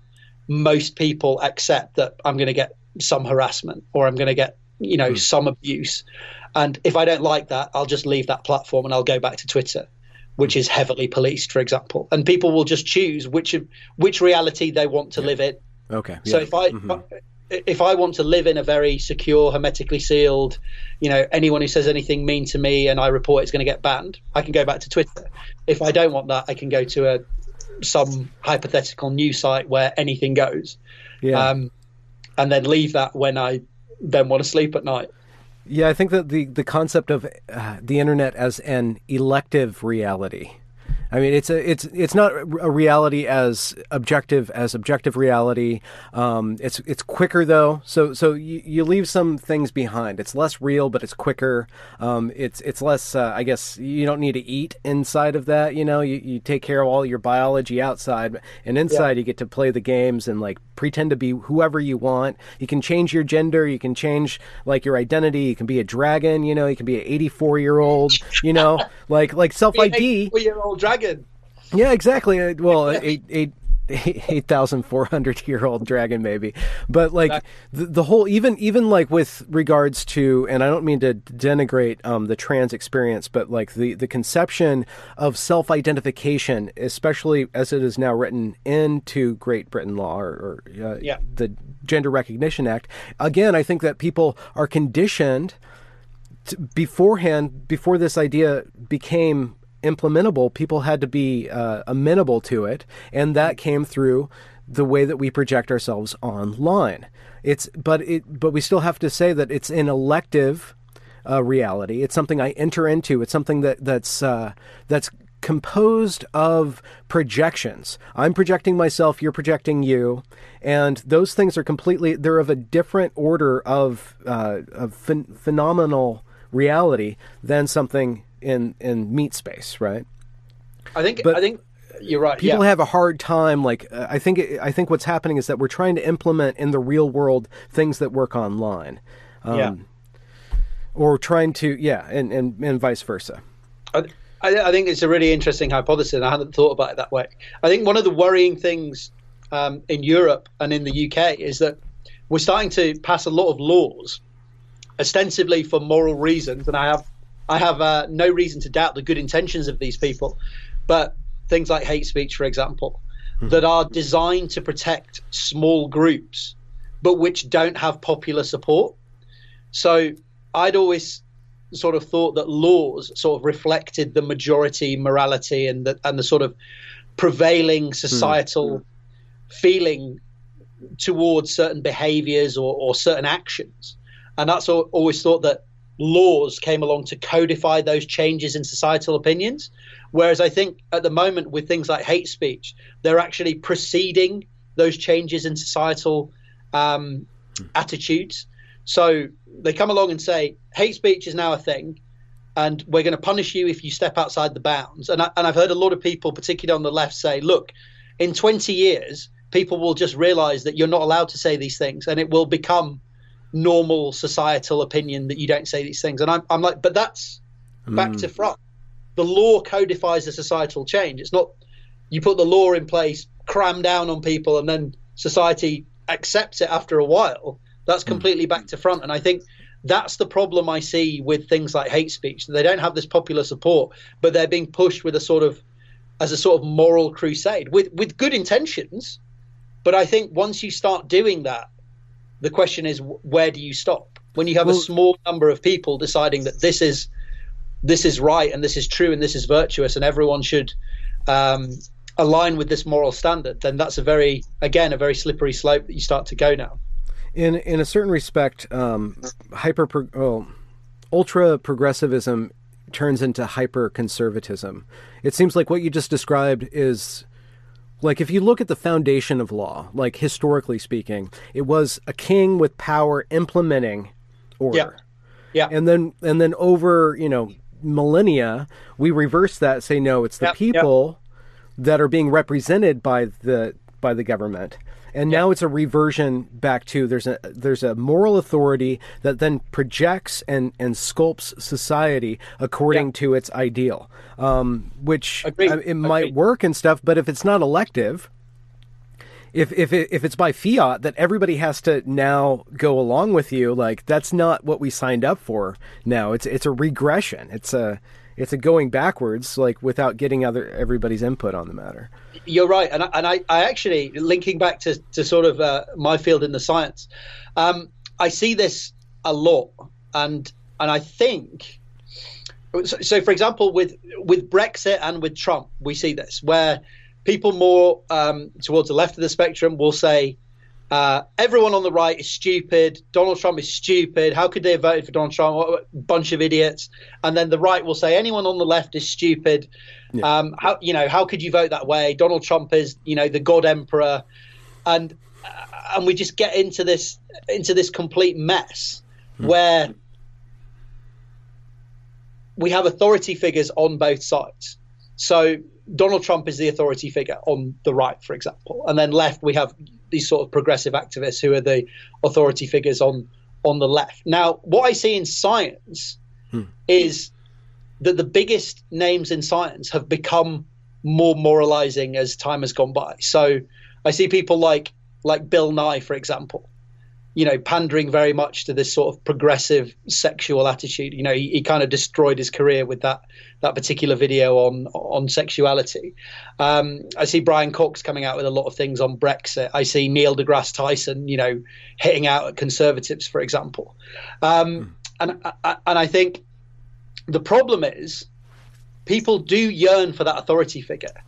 S2: most people accept that I'm going to get some harassment or I'm going to get you know mm. some abuse and if I don't like that I'll just leave that platform and I'll go back to Twitter which is heavily policed for example and people will just choose which which reality they want to yeah. live in
S1: Okay.
S2: So if I mm-hmm. if I want to live in a very secure, hermetically sealed, you know, anyone who says anything mean to me and I report it's going to get banned, I can go back to Twitter. If I don't want that, I can go to a some hypothetical news site where anything goes. Yeah. Um, and then leave that when I then want to sleep at night.
S1: Yeah, I think that the the concept of uh, the internet as an elective reality I mean, it's a it's it's not a reality as objective as objective reality. Um, it's it's quicker though, so so you, you leave some things behind. It's less real, but it's quicker. Um, it's it's less. Uh, I guess you don't need to eat inside of that. You know, you, you take care of all your biology outside, and inside yeah. you get to play the games and like pretend to be whoever you want. You can change your gender. You can change like your identity. You can be a dragon. You know, you can be an 84 year old. You know, like like self ID.
S2: Year old dragon dragon.
S1: Yeah, exactly. Uh, well, eight eight eight thousand four hundred year old dragon maybe but like the, the whole even even like with regards to and i don't mean to denigrate um, the trans experience but like the the conception of self-identification especially as it is now written into great britain law or, or uh, yeah. the gender recognition act again i think that people are conditioned to, beforehand before this idea became implementable, people had to be uh, amenable to it, and that came through the way that we project ourselves online. It's but it but we still have to say that it's an elective uh, reality. It's something I enter into. It's something that that's uh, that's composed of projections. I'm projecting myself, you're projecting you, and those things are completely they're of a different order of uh, of ph- phenomenal reality than something in in meat space, right?
S2: I think but I think you're right.
S1: People
S2: yeah.
S1: have a hard time. Like uh, I think I think what's happening is that we're trying to implement in the real world things that work online. Um, yeah. Or trying to yeah, and and, and vice versa.
S2: I, I, think it's a really interesting hypothesis. And I hadn't thought about it that way. I think one of the worrying things um, in Europe and in the UK is that we're starting to pass a lot of laws ostensibly for moral reasons, and I have I have uh, no reason to doubt the good intentions of these people, but things like hate speech, for example, mm-hmm. that are designed to protect small groups, but which don't have popular support. So I'd always sort of thought that laws sort of reflected the majority morality and the and the sort of prevailing societal mm. feeling towards certain behaviors or, or certain actions. And that's always thought that laws came along to codify those changes in societal opinions. Whereas I think at the moment with things like hate speech, they're actually preceding those changes in societal um, attitudes. So they come along and say hate speech is now a thing, and we're going to punish you if you step outside the bounds. And, I, and I've heard a lot of people, particularly on the left, say, look, in 20 years, people will just realize that you're not allowed to say these things, and it will become normal societal opinion that you don't say these things. And I'm, I'm like, but that's back mm. to front. The law codifies a societal change. It's not you put the law in place, cram down on people, and then society accepts it after a while. That's hmm. completely mm. back to front. And I think that's the problem I see with things like hate speech. They don't have this popular support, but they're being pushed with a sort of as a sort of moral crusade with with good intentions. But I think once you start doing that, the question is where do you stop? When you have well, a small number of people deciding that this is this is right and this is true and this is virtuous and everyone should um, align with this moral standard then that's a very again a very slippery slope that you start to go now
S1: in in a certain respect um, hyper ultra progressivism turns into hyper conservatism it seems like what you just described is like if you look at the foundation of law, like historically speaking, it was a king with power implementing order.
S2: Yeah. Yeah.
S1: And then and then over, you know, millennia, we reverse that, say no, it's the yep, people yep. that are being represented by the by the government and now it's a reversion back to there's a there's a moral authority that then projects and and sculpts society according to its ideal, um, which it might work and stuff, but if it's not elective, if if it, if it's by fiat that everybody has to now go along with you, like that's not what we signed up for. Now. It's it's a regression. It's a it's a going backwards, like without getting other everybody's input on the matter.
S2: You're right, and I, and I, I actually linking back to to sort of uh, my field in the science, um, I see this a lot, and and I think. So, so, for example, with with Brexit and with Trump, we see this where people more um, towards the left of the spectrum will say, uh, everyone on the right is stupid. Donald Trump is stupid. How could they have voted for Donald Trump? What a bunch of idiots. And then the right will say anyone on the left is stupid. Yeah. Um, how you know how could you vote that way? Donald Trump is you know the God Emperor, and uh, and we just get into this into this complete mess hmm. where we have authority figures on both sides. So Donald Trump is the authority figure on the right, for example, and then left we have these sort of progressive activists who are the authority figures on on the left. Now, what I see in science hmm. is that the biggest names in science have become more moralizing as time has gone by. So I see people like like Bill Nye, for example, you know, pandering very much to this sort of progressive sexual attitude. You know, he, he kind of destroyed his career with that that particular video on on sexuality. Um, I see Brian Cox coming out with a lot of things on Brexit. I see Neil deGrasse Tyson, you know, hitting out at conservatives, for example. Um, and and I think the problem is people do yearn for that authority figure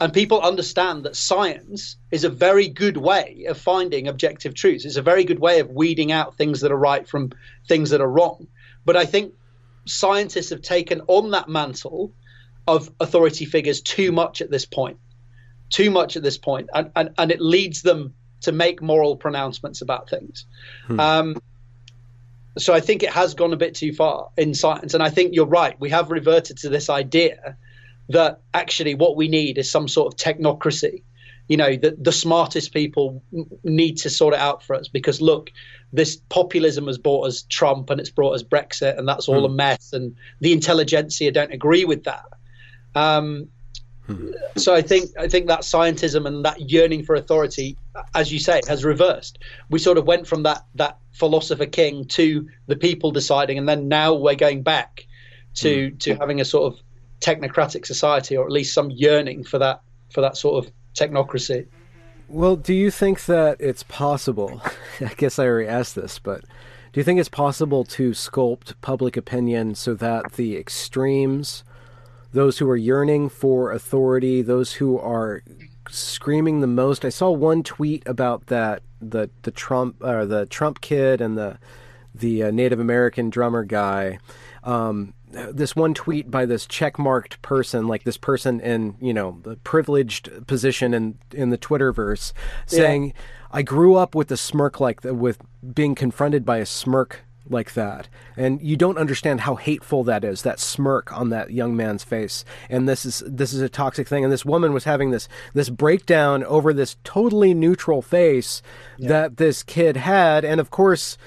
S2: and people understand that science is a very good way of finding objective truths. It's a very good way of weeding out things that are right from things that are wrong. But I think scientists have taken on that mantle of authority figures too much at this point, too much at this point, and, and, and it leads them to make moral pronouncements about things. Hmm. Um, so I think it has gone a bit too far in science, and I think you're right. We have reverted to this idea that actually what we need is some sort of technocracy. You know, the, the smartest people need to sort it out for us because look, this populism has brought us Trump and it's brought us Brexit, and that's all mm. a mess. And the intelligentsia don't agree with that. Um, hmm. So I think I think that scientism and that yearning for authority, as you say, has reversed. We sort of went from that that philosopher king to the people deciding, and then now we're going back to hmm. to having a sort of technocratic society, or at least some yearning for that for that sort of technocracy.
S1: Well, do you think that it's possible? I guess I already asked this, but do you think it's possible to sculpt public opinion so that the extremes, those who are yearning for authority, those who are screaming the most? I saw one tweet about that the the Trump or uh, the Trump kid and the the uh, Native American drummer guy. Um, this one tweet by this checkmarked person, like this person in you know the privileged position in in the Twitterverse, saying, yeah. "I grew up with a smirk like that, with being confronted by a smirk like that, and you don't understand how hateful that is. That smirk on that young man's face, and this is this is a toxic thing. And this woman was having this this breakdown over this totally neutral face yeah. that this kid had, and of course."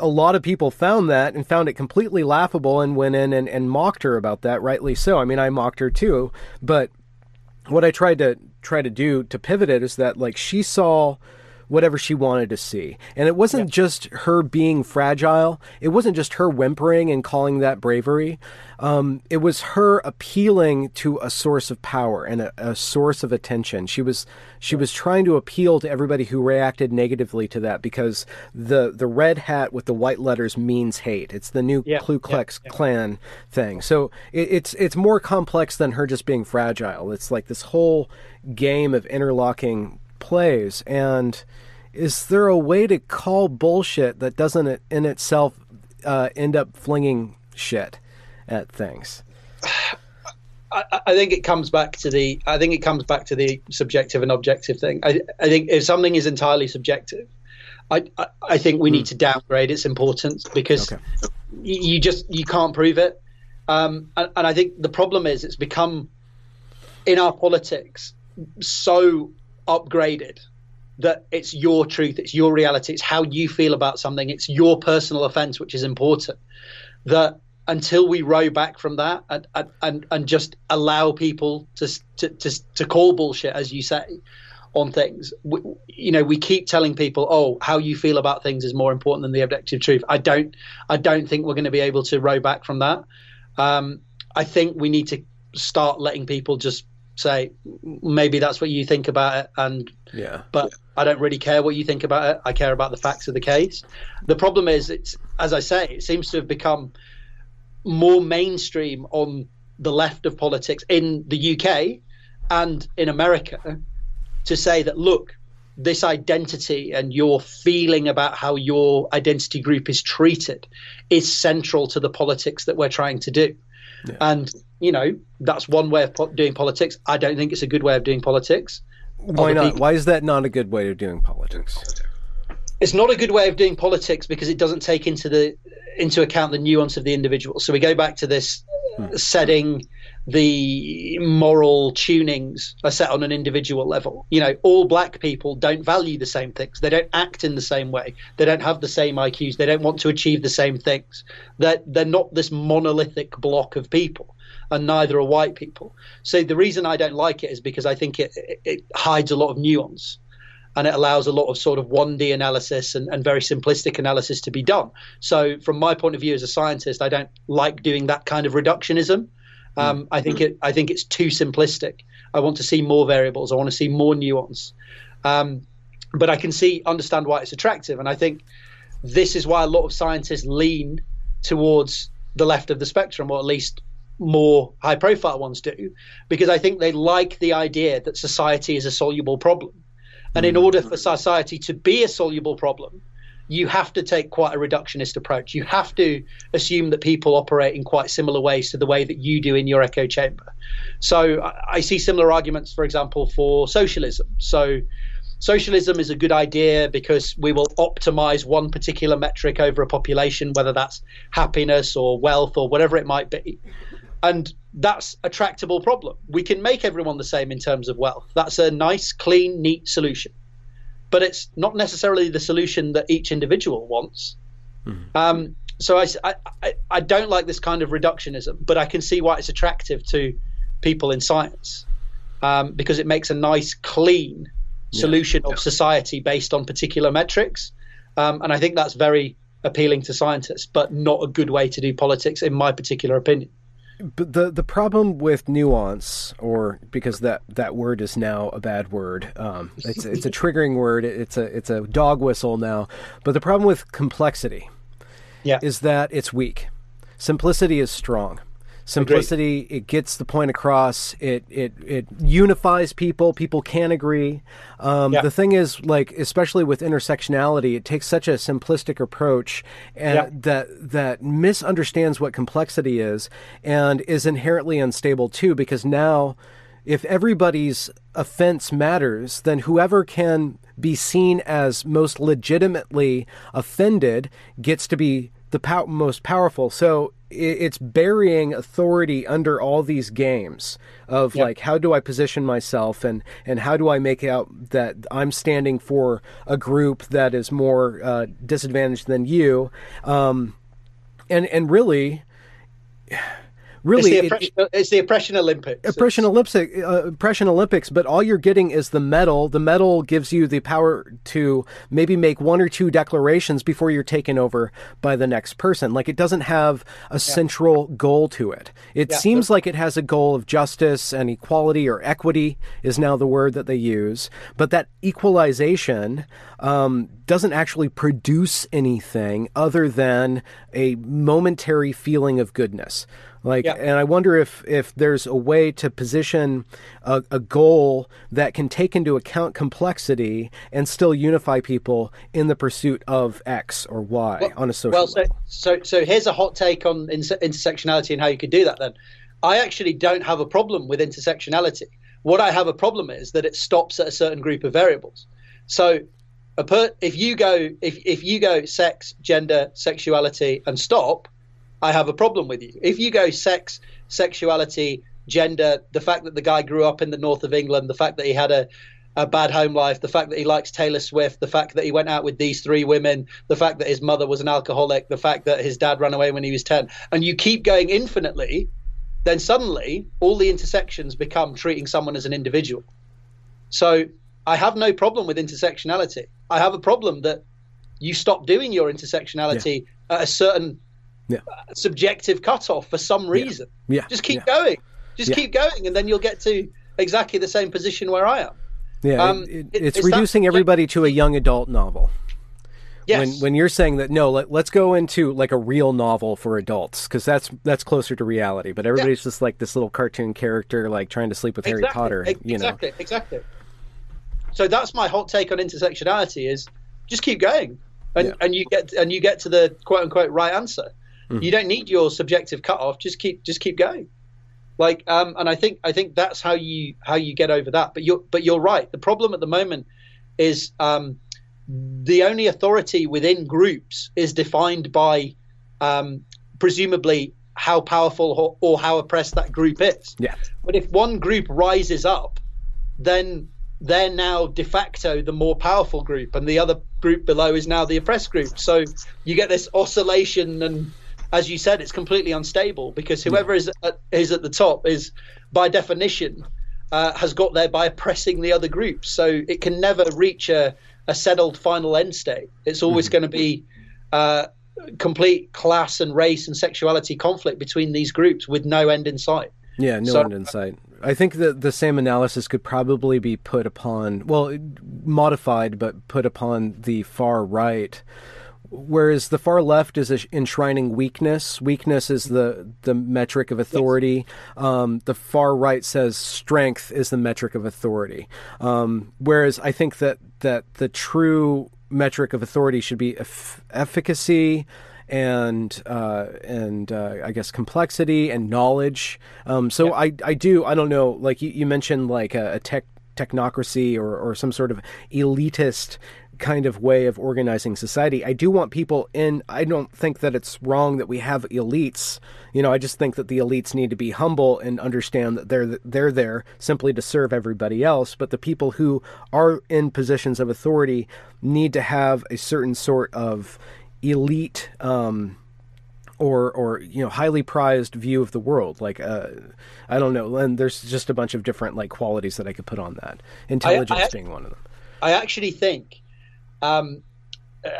S1: A lot of people found that and found it completely laughable and went in and, and mocked her about that, rightly so. I mean, I mocked her too, but what I tried to try to do to pivot it is that like she saw whatever she wanted to see. And it wasn't just her being fragile. It wasn't just her whimpering and calling that bravery. Um, it was her appealing to a source of power and a, a, source of attention. She was she was trying to appeal to everybody who reacted negatively to that because the the red hat with the white letters means hate. It's the new yeah, Ku Klux yeah, yeah. Klan thing. So it, it's it's more complex than her just being fragile. It's like this whole game of interlocking plays. And is there a way to call bullshit that doesn't in itself uh, end up flinging shit at things?
S2: I, I, think it comes back to the. I think it comes back to the subjective and objective thing. I, I think if something is entirely subjective, I, I, I think we mm. need to downgrade its importance because okay. you, you, just you can't prove it. Um, and, and I think the problem is it's become in our politics so upgraded that it's your truth, it's your reality, it's how you feel about something, it's your personal offense, which is important. That until we row back from that and and, and just allow people to, to to to call bullshit, as you say, on things, we, you know, we keep telling people, oh, how you feel about things is more important than the objective truth. I don't I don't think we're going to be able to row back from that. Um, I think we need to start letting people just say maybe that's what you think about it and
S1: yeah.
S2: but i don't really care what you think about it. I care about the facts of the case. The problem is it's as i say it seems to have become more mainstream on the left of politics in the uk and in america to say that look this identity and your feeling about how your identity group is treated is central to the politics that we're trying to do. Yeah. And, you know, that's one way of po- doing politics. I don't think it's a good way of doing politics.
S1: Why not? People. Why is that not a good way of doing politics?
S2: It's not a good way of doing politics because it doesn't take into the into account the nuance of the individual. So we go back to this hmm. setting the moral tunings are set on an individual level. You know, all black people don't value the same things. They don't act in the same way. They don't have the same IQs. They don't want to achieve the same things. They're, they're not this monolithic block of people, and neither are white people. So the reason I don't like it is because I think it, it, it hides a lot of nuance and it allows a lot of sort of 1D analysis and, and, very simplistic analysis to be done. So, from my point of view as a scientist, I don't like doing that kind of reductionism. Um, mm. I think it. I think it's too simplistic. I want to see more variables. I want to see more nuance. Um, but I can see, understand why it's attractive, and I think this is why a lot of scientists lean towards the left of the spectrum, or at least more high-profile ones do, because I think they like the idea that society is a soluble problem, and in mm. order for society to be a soluble problem, you have to take quite a reductionist approach. You have to assume that people operate in quite similar ways to the way that you do in your echo chamber. So I see similar arguments, for example, for socialism. So socialism is a good idea because we will optimize one particular metric over a population, whether that's happiness or wealth or whatever it might be. And that's a tractable problem. We can make everyone the same in terms of wealth. That's a nice, clean, neat solution but it's not necessarily the solution that each individual wants. Mm-hmm. Um, so I, I, I don't like this kind of reductionism, but I can see why it's attractive to people in science um, because it makes a nice, clean solution yeah. of society based on particular metrics. Um, and I think that's very appealing to scientists, but not a good way to do politics, in my particular opinion.
S1: But the the problem with nuance, or because that, that word is now a bad word, um, it's it's a triggering word. It's a it's a dog whistle now. But the problem with complexity,
S2: yeah.
S1: is that it's weak. Simplicity is strong. Simplicity, Agreed. it gets the point across. It it it unifies people. People can agree. Um, yeah. The thing is, like especially with intersectionality, it takes such a simplistic approach and yeah. that that misunderstands what complexity is and is inherently unstable too. Because now, if everybody's offense matters, then whoever can be seen as most legitimately offended gets to be the pow- most powerful. So it's burying authority under all these games of yep. like how do I position myself and and how do I make out that I'm standing for a group that is more uh, disadvantaged than you, um, and and really really
S2: it's the oppression, it, it's the oppression Olympics.
S1: Oppression Olympics, uh, oppression Olympics. But all you're getting is the medal. The medal gives you the power to maybe make one or two declarations before you're taken over by the next person. Like it doesn't have a yeah. central goal to it. It yeah. seems like it has a goal of justice and equality or equity is now the word that they use. But that equalization um, doesn't actually produce anything other than a momentary feeling of goodness. Like, yeah. and I wonder if if there's a way to position a, a, goal that can take into account complexity and still unify people in the pursuit of X or Y well, on a social. Well,
S2: so,
S1: level.
S2: so so here's a hot take on inter- intersectionality and how you could do that. Then, I actually don't have a problem with intersectionality. What I have a problem is that it stops at a certain group of variables. So, per, if you go if if you go sex, gender, sexuality, and stop I have a problem with you. If you go sex, sexuality, gender, the fact that the guy grew up in the north of England, the fact that he had a, a bad home life, the fact that he likes Taylor Swift, the fact that he went out with these three women, the fact that his mother was an alcoholic, the fact that his dad ran away when he was 10, and you keep going infinitely, then suddenly all the intersections become treating someone as an individual. So I have no problem with intersectionality. I have a problem that you stop doing your intersectionality yeah. at a certain yeah. subjective cutoff for some reason.
S1: Yeah. yeah.
S2: Just keep yeah. going. Just keep going, and then you'll get to exactly the same position where I am.
S1: Yeah, um, it, it, it's reducing that, everybody to a young adult novel. Yes. When when you're saying that no, let, us go into like a real novel for adults because that's that's closer to reality. But everybody's just like this little cartoon character, like trying to sleep with exactly. Harry Potter.
S2: Exactly.
S1: You know,
S2: exactly, exactly. So that's my hot take on intersectionality: is just keep going, and and you get and you get to the quote unquote right answer. Mm. You don't need your subjective cutoff. Just keep just keep going. Like, um, and I think I think that's how you how you get over that. But you're but you're right. The problem at the moment is um, the only authority within groups is defined by um, presumably how powerful or, or, how oppressed that group is.
S1: Yeah.
S2: But if one group rises up, then they're now de facto the more powerful group, and the other group below is now the oppressed group. So you get this oscillation and as you said, it's completely unstable because whoever yeah. is at, is at the top is, by definition, uh, has got there by oppressing the other groups. So it can never reach a, a settled final end state. It's always mm-hmm. going to be uh, complete class and race and sexuality conflict between these groups with no end in sight.
S1: Yeah, no so, end in sight. I think that the same analysis could probably be put upon, well, modified, but put upon the far right whereas the far left is enshrining weakness. Weakness is the the metric of authority. Yes. Um, the far right says strength is the metric of authority. Um, whereas I think that that the true metric of authority should be efficacy and uh, and uh, I guess complexity and knowledge. Um, so yeah. I I do I don't know like you, you mentioned like a, a tech technocracy or, or some sort of elitist kind of way of organizing society. I do want people in. I don't think that it's wrong that we have elites. You know, I just think that the elites need to be humble and understand that they're they're there simply to serve everybody else. But the people who are in positions of authority need to have a certain sort of elite. Um, or or you know highly prized view of the world like uh, i don't know and there's just a bunch of different like qualities that i could put on that intelligence I, I, being one of them
S2: i actually think um,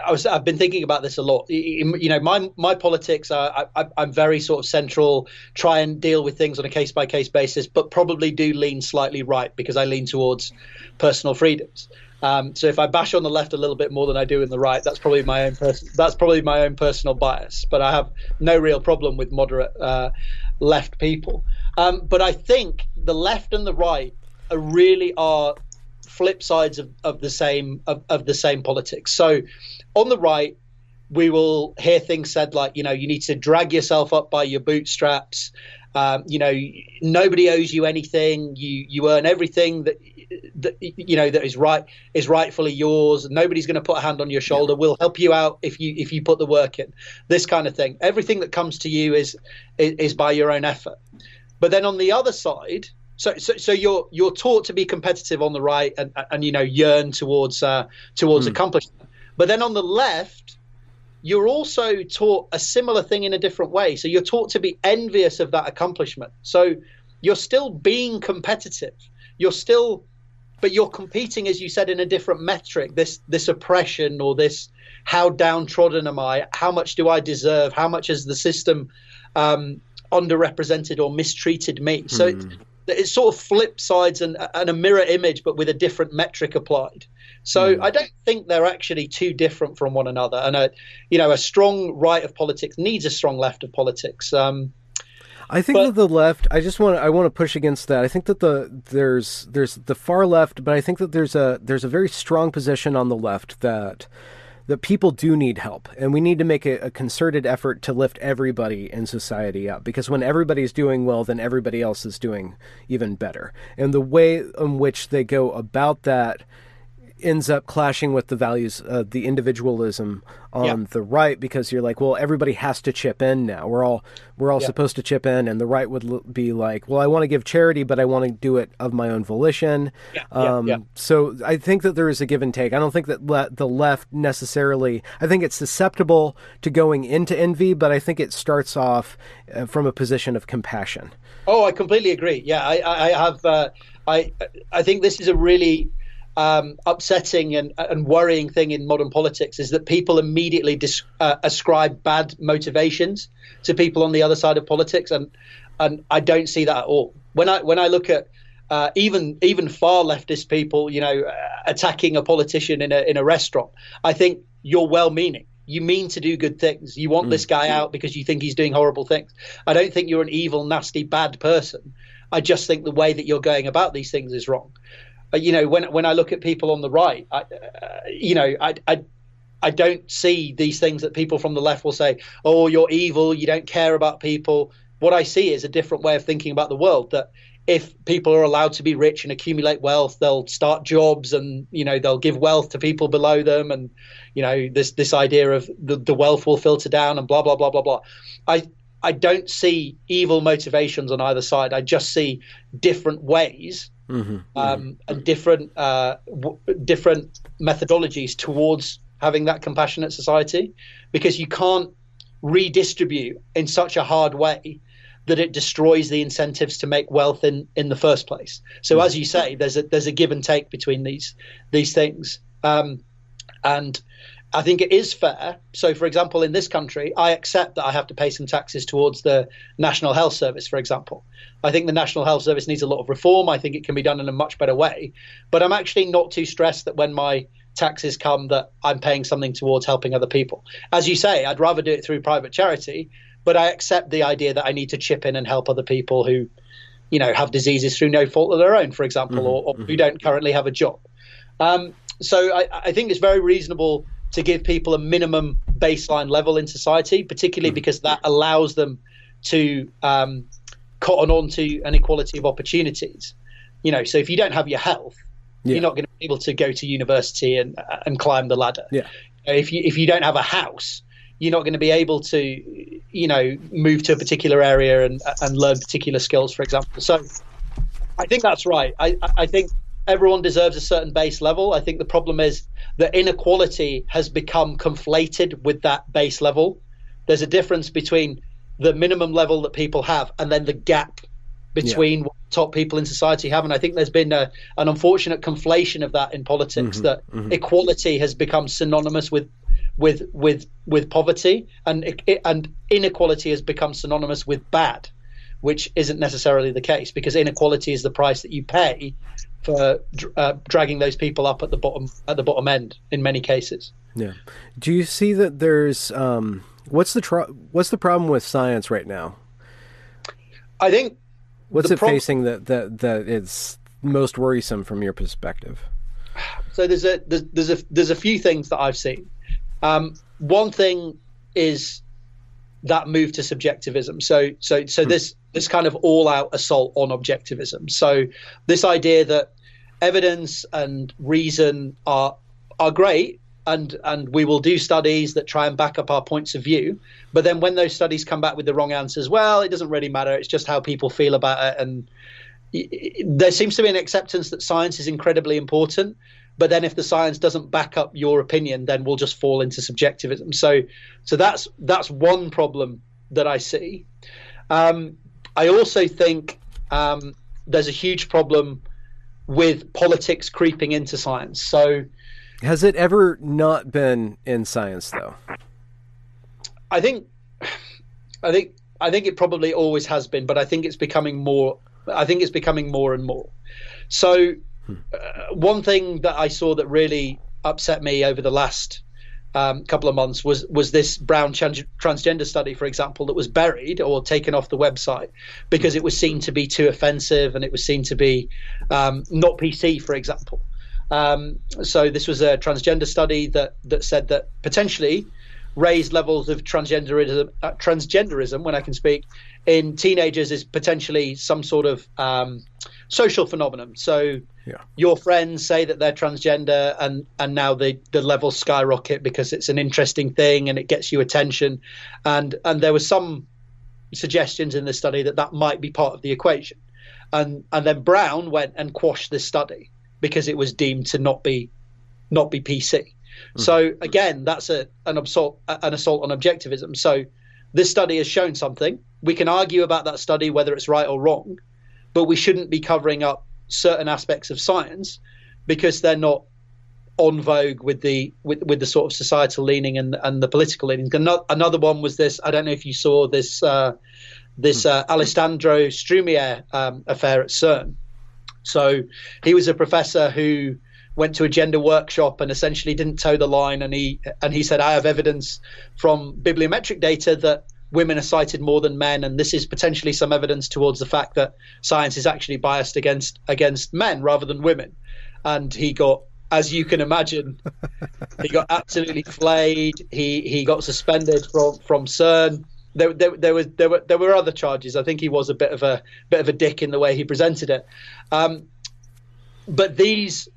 S2: I was I've been thinking about this a lot. You know, my my politics are I, I'm very sort of central. Try and deal with things on a case by case basis, but probably do lean slightly right because I lean towards personal freedoms. Um, so if I bash on the left a little bit more than I do in the right, that's probably my own pers- that's probably my own personal bias. But I have no real problem with moderate uh, left people. Um, but I think the left and the right are really are flip sides of, of the same of, of the same politics. So on the right, we will hear things said like, you know, you need to drag yourself up by your bootstraps. Um, you know, nobody owes you anything. You you earn everything that that you know that is right is rightfully yours. Nobody's going to put a hand on your shoulder. Yeah. We'll help you out if you if you put the work in. This kind of thing. Everything that comes to you is is, is by your own effort. But then on the other side, so, so, so you're you're taught to be competitive on the right and, and you know yearn towards uh, towards mm. accomplishment. But then on the left, you're also taught a similar thing in a different way. So you're taught to be envious of that accomplishment. So you're still being competitive. You're still, but you're competing, as you said, in a different metric. This this oppression or this how downtrodden am I? How much do I deserve? How much has the system um, underrepresented or mistreated me? So. Mm. It, it's sort of flip sides and, and a mirror image, but with a different metric applied. So mm. I don't think they're actually too different from one another. And a, you know, a strong right of politics needs a strong left of politics. Um,
S1: I think but, that the left. I just want. To, I want to push against that. I think that the there's there's the far left, but I think that there's a there's a very strong position on the left that that people do need help, and we need to make a, a, concerted effort to lift everybody in society up. Because when everybody's doing well, then everybody else is doing even better. And the way in which they go about that ends up clashing with the values of the individualism on yeah. the right because you're like, well, everybody has to chip in now. We're all we're all yeah. supposed to chip in, and the right would be like, well, I want to give charity, but I want to do it of my own volition. Yeah. Um, yeah. So I think that there is a give and take. I don't think that le- the left necessarily. I think it's susceptible to going into envy, but I think it starts off uh, from a position of compassion.
S2: Oh, I completely agree. Yeah, I, I have. Uh, I I think this is a really um, upsetting and, and worrying thing in modern politics is that people immediately dis- uh, ascribe bad motivations to people on the other side of politics, and and I don't see that at all. When I when I look at uh, even even far leftist people, you know, uh, attacking a politician in a in a restaurant, I think you're well meaning. You mean to do good things. You want mm. this guy out because you think he's doing horrible things. I don't think you're an evil, nasty, bad person. I just think the way that you're going about these things is wrong. You know, when when I look at people on the right, I, uh, you know, I, I I don't see these things that people from the left will say, "Oh, you're evil. You don't care about people." What I see is a different way of thinking about the world. That if people are allowed to be rich and accumulate wealth, they'll start jobs and you know they'll give wealth to people below them, and you know this this idea of the, the wealth will filter down and blah blah blah blah blah. I I don't see evil motivations on either side. I just see different ways mm-hmm. um, and different uh, w- different methodologies towards having that compassionate society, because you can't redistribute in such a hard way that it destroys the incentives to make wealth in, in the first place. So mm-hmm. as you say, there's a there's a give and take between these these things, um, and I think it is fair. So, for example, in this country, I accept that I have to pay some taxes towards the National Health Service, for example. I think the National Health Service needs a lot of reform. I think it can be done in a much better way. But I'm actually not too stressed that when my taxes come that I'm paying something towards helping other people. As you say, I'd rather do it through private charity, but I accept the idea that I need to chip in and help other people who, you know, have diseases through no fault of their own, for example, mm-hmm, or, or mm-hmm. who don't currently have a job. Um, so I, I think it's very reasonable to give people a minimum baseline level in society, particularly mm. because that allows them to um, cotton on to an equality of opportunities. You know, so if you don't have your health, yeah. you're not going to be able to go to university and and climb the ladder.
S1: Yeah.
S2: If you if you don't have a house, you're not going to be able to, you know, move to a particular area and and learn particular skills, for example. So, I think that's right. I I think everyone deserves a certain base level. I think the problem is that inequality has become conflated with that base level. There's a difference between the minimum level that people have and then the gap between yeah. what top people in society have. And I think there's been a, an unfortunate conflation of that in politics mm-hmm, that mm-hmm. equality has become synonymous with with with with poverty, and and inequality has become synonymous with bad, which isn't necessarily the case because inequality is the price that you pay for uh, dragging those people up at the bottom at the bottom end in many cases.
S1: Yeah. Do you see that there's um, what's the tr- what's the problem with science right now?
S2: I think
S1: what's it prob- facing that that that is most worrisome from your perspective?
S2: So there's a there's, there's a there's a few things that I've seen. Um, one thing is that move to subjectivism. So so so hmm. this this kind of all out assault on objectivism. So this idea that evidence and reason are are great and and we will do studies that try and back up our points of view. But then when those studies come back with the wrong answers well it doesn't really matter. It's just how people feel about it. And there seems to be an acceptance that science is incredibly important. But then if the science doesn't back up your opinion then we'll just fall into subjectivism. So so that's that's one problem that i see. Um, i also think um, there's a huge problem with politics creeping into science. So
S1: has it ever not been in science though?
S2: I think i think i think it probably always has been but i think it's becoming more I think it's becoming more and more. So, uh, one thing that I saw that really upset me over the last um, couple of months was was this Brown trans- transgender study, for example, that was buried or taken off the website because it was seen to be too offensive and it was seen to be um, not PC, for example. Um, so this was a transgender study that that said that potentially raised levels of transgenderism, uh, transgenderism when I can speak, in teenagers is potentially some sort of um, social phenomenon. So yeah. your friends say that they're transgender, and and now the the levels skyrocket because it's an interesting thing and it gets you attention, and and there was some suggestions in the study that that might be part of the equation, and and then Brown went and quashed this study because it was deemed to not be not be PC. Mm-hmm. So again, that's a an assault an assault on objectivism. So this study has shown something. We can argue about that study whether it's right or wrong, but we shouldn't be covering up certain aspects of science because they're not on vogue with the with, with the sort of societal leaning and and the political leaning. Another one was this. I don't know if you saw this uh, this hmm. uh, Alessandro Strumia um, affair at CERN. So he was a professor who went to a gender workshop and essentially didn't toe the line and he and he said I have evidence from bibliometric data that women are cited more than men and this is potentially some evidence towards the fact that science is actually biased against against men rather than women and he got as you can imagine he got absolutely flayed he he got suspended from from CERN there, there, there was there were there were other charges. I think he was a bit of a bit of a dick in the way he presented it. Um, but these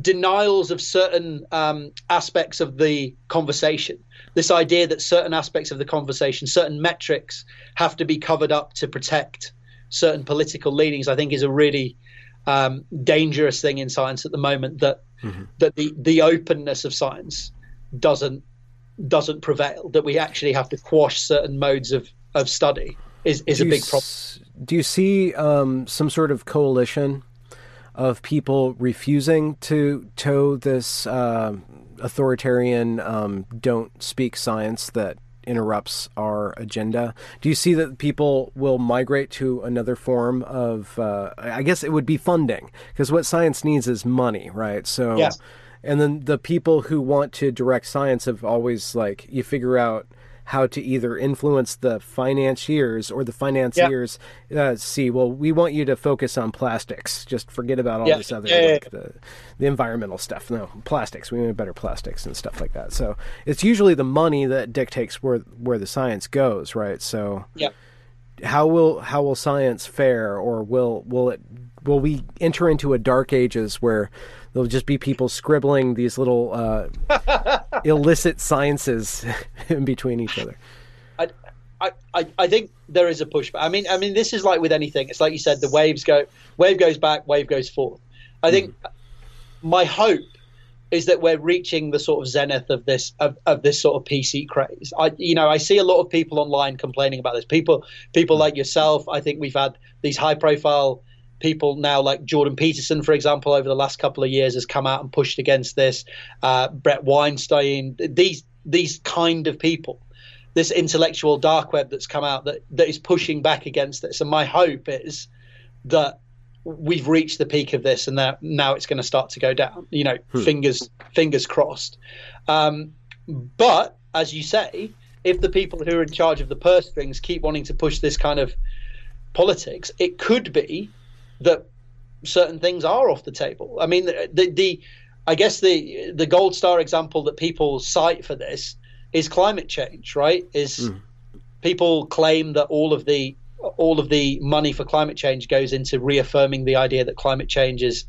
S2: denials of certain um, aspects of the conversation. This idea that certain aspects of the conversation, certain metrics, have to be covered up to protect certain political leanings, I think is a really um, dangerous thing in science at the moment. That mm-hmm. that the the openness of science doesn't doesn't prevail. That we actually have to quash certain modes of of study is is a big problem.
S1: Do you see um, some sort of coalition of people refusing to toe this uh, authoritarian um, don't speak science that interrupts our agenda. Do you see that people will migrate to another form of? Uh, I guess it would be funding because what science needs is money, right? So,
S2: yeah.
S1: and then the people who want to direct science have always like you figure out how to either influence the financiers or the financiers uh, see, well, we want you to focus on plastics. Just forget about all this other yeah, like, the, the environmental stuff. No, plastics. We need better plastics and stuff like that. So it's usually the money that dictates where where the science goes, right? So
S2: yeah.
S1: How will how will science fare, or will will it will we enter into a dark ages where there'll just be people scribbling these little uh, illicit sciences in between each other.
S2: I, I, I think there is a pushback. I mean, I mean, this is like with anything. It's like you said, the waves go, wave goes back, wave goes forth. I think mm. my hope is that we're reaching the sort of zenith of this of, of this sort of PC craze. I you know I see a lot of people online complaining about this. People people mm. like yourself. I think we've had these high profile people now like Jordan Peterson, for example, over the last couple of years has come out and pushed against this. Uh, Bret Weinstein, these these kind of people, this intellectual dark web that's come out that that is pushing back against this. And my hope is that we've reached the peak of this and that now it's going to start to go down. You know, hmm. fingers fingers crossed. Um, but as you say, if the people who are in charge of the purse strings keep wanting to push this kind of politics, it could be that certain things are off the table. I mean, the, the, the I guess the the gold star example that people cite for this is climate change, right? Is mm. people claim that all of the all of the money for climate change goes into reaffirming the idea that climate change is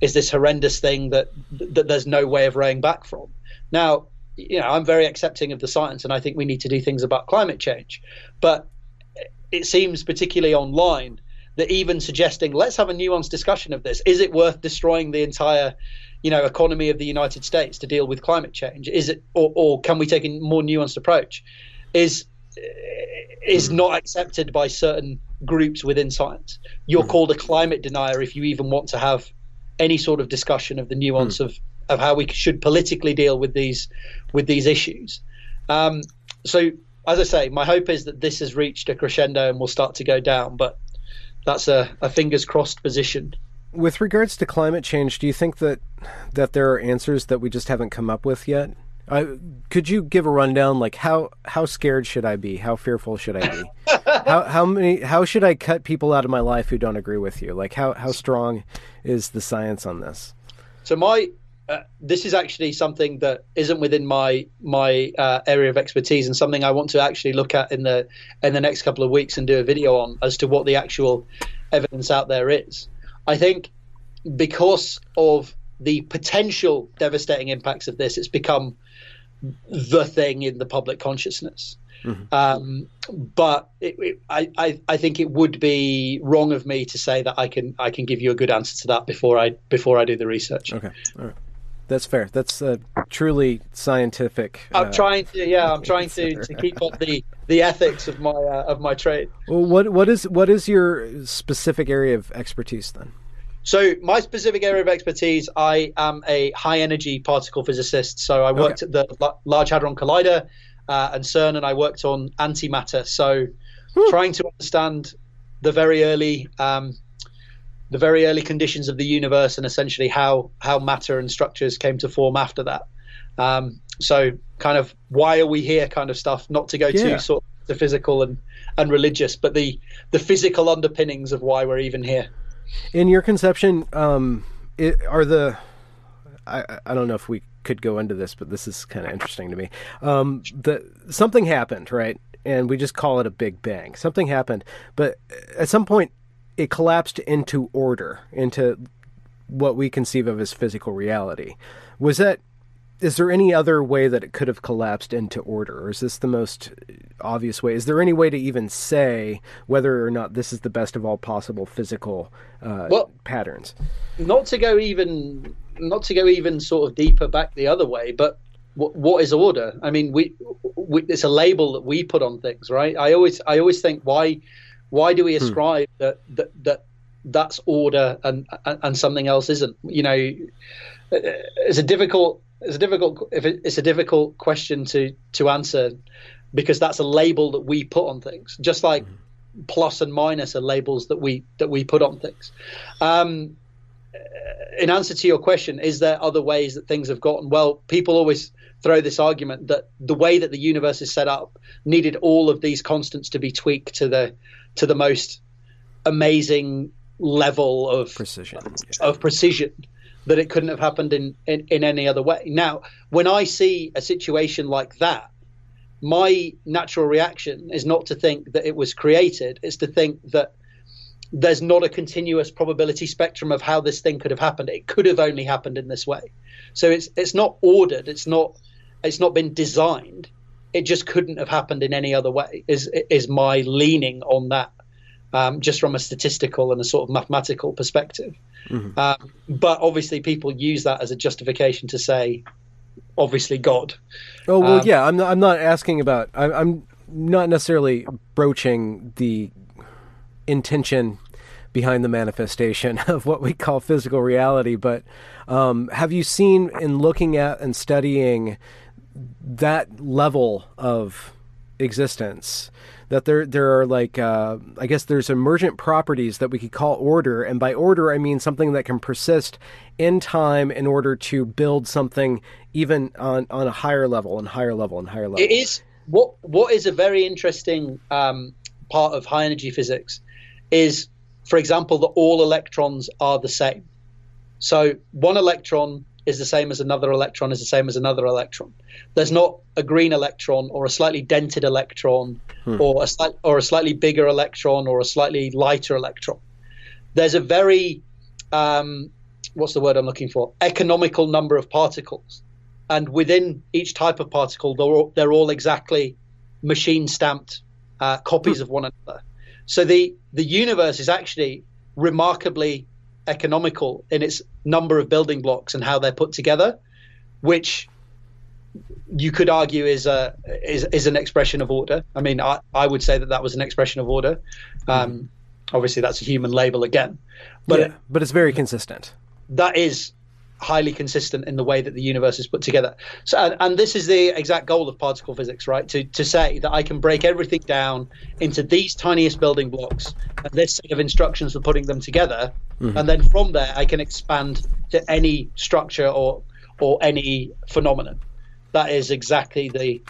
S2: is this horrendous thing that that there's no way of rowing back from. Now, you know, I'm very accepting of the science, and I think we need to do things about climate change. But it seems, particularly online, that even suggesting let's have a nuanced discussion of this. Is it worth destroying the entire, you know, economy of the United States to deal with climate change? Is it, or, or can we take a more nuanced approach? Is is not accepted by certain groups within science. You're mm. called a climate denier if you even want to have any sort of discussion of the nuance mm. of of how we should politically deal with these with these issues. Um, so, as I say, my hope is that this has reached a crescendo and will start to go down. But that's a, a fingers crossed position.
S1: With regards to climate change, do you think that that there are answers that we just haven't come up with yet? Uh, could you give a rundown, like how how scared should I be? How fearful should I be? how how many how should I cut people out of my life who don't agree with you? Like how how strong is the science on this?
S2: So my uh, this is actually something that isn't within my my uh, area of expertise and something I want to actually look at in the in the next couple of weeks and do a video on as to what the actual evidence out there is. I think because of the potential devastating impacts of this, it's become the thing in the public consciousness. Mm-hmm. Um, but it, it, I, I, I, think it would be wrong of me to say that I can I can give you a good answer to that before I before I do the research.
S1: Okay, all right, that's fair. That's uh, truly scientific.
S2: I'm uh, trying to yeah, I'm trying to, to keep up the, the ethics of my uh, of my trade.
S1: Well, what what is what is your specific area of expertise then?
S2: So my specific area of expertise, I am a high energy particle physicist. So I worked okay. at the Large Hadron Collider uh, and CERN, and I worked on antimatter. So trying to understand the very early um, the very early conditions of the universe and essentially how how matter and structures came to form after that. Um, so kind of why are we here kind of stuff. Not to go yeah. too sort of the physical and and religious, but the the physical underpinnings of why we're even here.
S1: In your conception, um, it, are the I, I don't know if we could go into this, but this is kind of interesting to me. Um, the something happened, right? And we just call it a big bang. Something happened, but at some point, it collapsed into order, into what we conceive of as physical reality. Was that is there any other way that it could have collapsed into order, or is this the most obvious way? Is there any way to even say whether or not this is the best of all possible physical uh, well, patterns?
S2: Not to go even, not to go even sort of deeper back the other way, but what, what is order? I mean, we, we, it's a label that we put on things, right? I always, I always think why, why do we hmm. ascribe hmm. that, that that that's order and, and and something else isn't? You know, it's a difficult it's a difficult if it, it's a difficult question to to answer because that's a label that we put on things just like mm-hmm. plus and minus are labels that we that we put on things um, in answer to your question is there other ways that things have gotten well people always throw this argument that the way that the universe is set up needed all of these constants to be tweaked to the to the most amazing level of
S1: precision
S2: of precision that it couldn't have happened in, in, in any other way. Now, when I see a situation like that, my natural reaction is not to think that it was created, it's to think that there's not a continuous probability spectrum of how this thing could have happened. It could have only happened in this way. So it's it's not ordered, it's not it's not been designed. It just couldn't have happened in any other way. Is is my leaning on that um, just from a statistical and a sort of mathematical perspective. Mm-hmm. Um, but obviously, people use that as a justification to say, obviously, God.
S1: Oh well, um, yeah. I'm not, I'm not asking about. I, I'm not necessarily broaching the intention behind the manifestation of what we call physical reality. But um, have you seen in looking at and studying that level of existence? that there there are like uh, I guess there's emergent properties that we could call order, and by order I mean something that can persist in time in order to build something even on on a higher level and higher level and higher level.
S2: It is what what is a very interesting um, part of high energy physics is, for example, that all electrons are the same. So one electron is the same as another electron is the same as another electron. There's not a green electron or a slightly dented electron hmm. or a slight, or a slightly bigger electron or a slightly lighter electron. There's a very um, what's the word I'm looking for? Economical number of particles, and within each type of particle, they're all, they're all exactly machine stamped uh, copies hmm. of one another. So the the universe is actually remarkably economical in its number of building blocks and how they're put together, which you could argue is a is, is an expression of order. I mean, I, I would say that that was an expression of order. Um, obviously, that's a human label again, but
S1: yeah, but it's very consistent.
S2: That is highly consistent in the way that the universe is put together. So, and, and, this is the exact goal of particle physics, right? To to say that I can break everything down into these tiniest building blocks and this set of instructions for putting them together, mm-hmm. and then from there I can expand to any structure or or any phenomenon. That is exactly the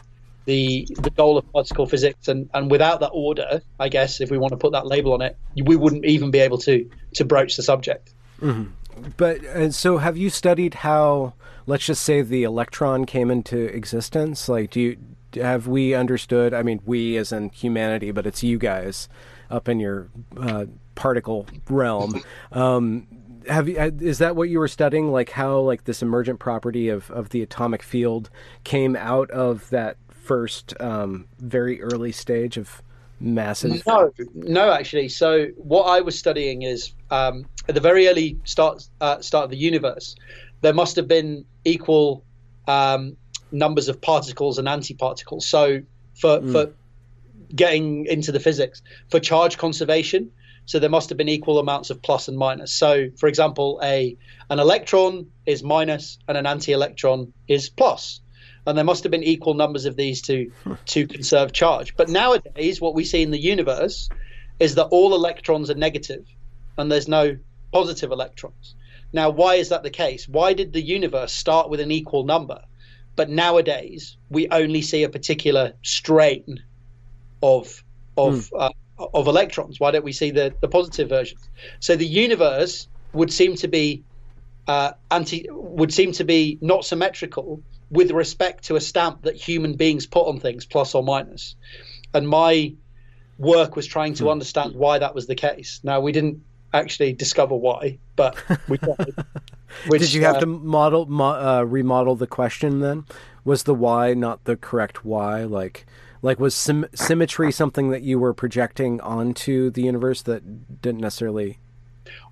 S2: the the goal of particle physics and and without that order i guess if we want to put that label on it we wouldn't even be able to to broach the subject
S1: mm-hmm. But and so, have you studied how, let's just say, the electron came into existence? Like, do you have we understood? I mean, we as in humanity, but it's you guys up in your uh, particle realm. Um, have you, uh, is that what you were studying? Like how like this emergent property of of the atomic field came out of that first um, very early stage of massive?
S2: No, no, actually. So what I was studying is um, at the very early start uh, start of the universe, there must have been equal um, numbers of particles and antiparticles. So for mm. for getting into the physics for charge conservation, so there must have been equal amounts of plus and minus. So for example, a an electron is minus and an anti-electron is plus. plus and there must have been equal numbers of these to to conserve charge. But nowadays, what we see in the universe is that all electrons are negative, and there's no positive electrons. Now, why is that the case? Why did the universe start with an equal number, but nowadays we only see a particular strain of of mm. uh, of electrons? Why don't we see the the positive versions? So the universe would seem to be uh, anti would seem to be not symmetrical with respect to a stamp that human beings put on things, plus or minus. And my work was trying to hmm. understand why that was the case. Now we didn't actually discover why, but we tried.
S1: Which, Did you have uh, to model mo- uh, remodel the question then? Was the why not the correct why? Like, like was sim- symmetry something that you were projecting onto the universe that didn't necessarily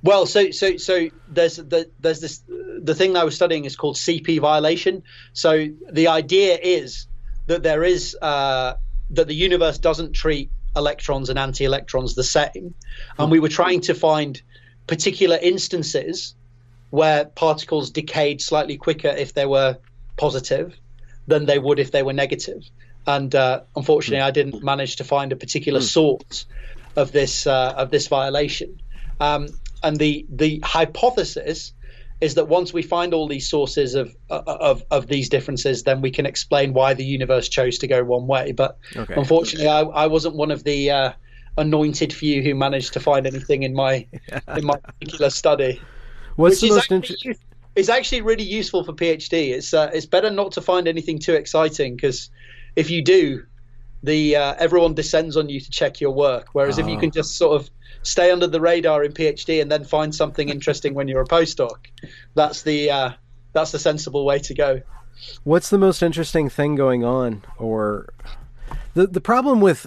S2: well, so so so there's the, there's this the thing I was studying is called CP violation. So the idea is that there is uh, that the universe doesn't treat electrons and anti-electrons the same, and we were trying to find particular instances where particles decayed slightly quicker if they were positive than they would if they were negative. And uh, unfortunately, I didn't manage to find a particular hmm. source of this uh, of this violation. Um, and the the hypothesis is that once we find all these sources of of of these differences, then we can explain why the universe chose to go one way. But okay. unfortunately, I, I wasn't one of the uh, anointed few who managed to find anything in my in my particular study.
S1: What's the most interesting?
S2: It's actually really useful for PhD. It's uh, it's better not to find anything too exciting because if you do, the uh, everyone descends on you to check your work. Whereas oh. if you can ah. just sort of stay under the radar in PhD and then find something interesting when you're a postdoc. That's the uh, that's the sensible way to go.
S1: What's the most interesting thing going on, or the the problem with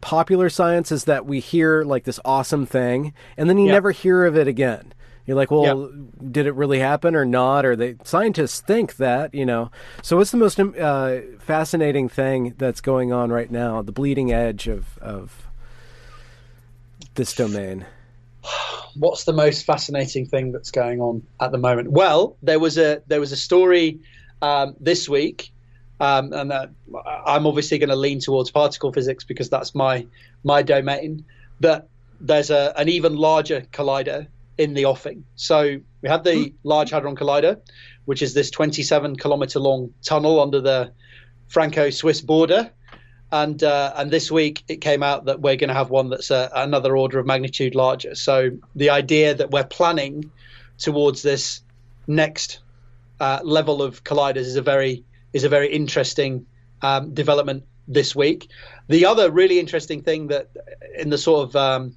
S1: popular science is that we hear like this awesome thing and then you yeah. never hear of it again. You're like, well, yeah. did it really happen or not? Or the scientists think that, you know. So, what's the most uh, fascinating thing that's going on right now? The bleeding edge of of this domain?
S2: what's the most fascinating thing that's going on at the moment? Well, there was a there was a story um, this week, um, and uh, I'm obviously going to lean towards particle physics because that's my my domain. That there's a, an even larger collider in the offing. So we had the Large Hadron Collider, which is this 27 kilometer long tunnel under the Franco-Swiss border. And uh, and this week it came out that we're going to have one that's a, another order of magnitude larger. So the idea that we're planning towards this next uh, level of colliders is a very is a very interesting um, development this week. The other really interesting thing that in the sort of um,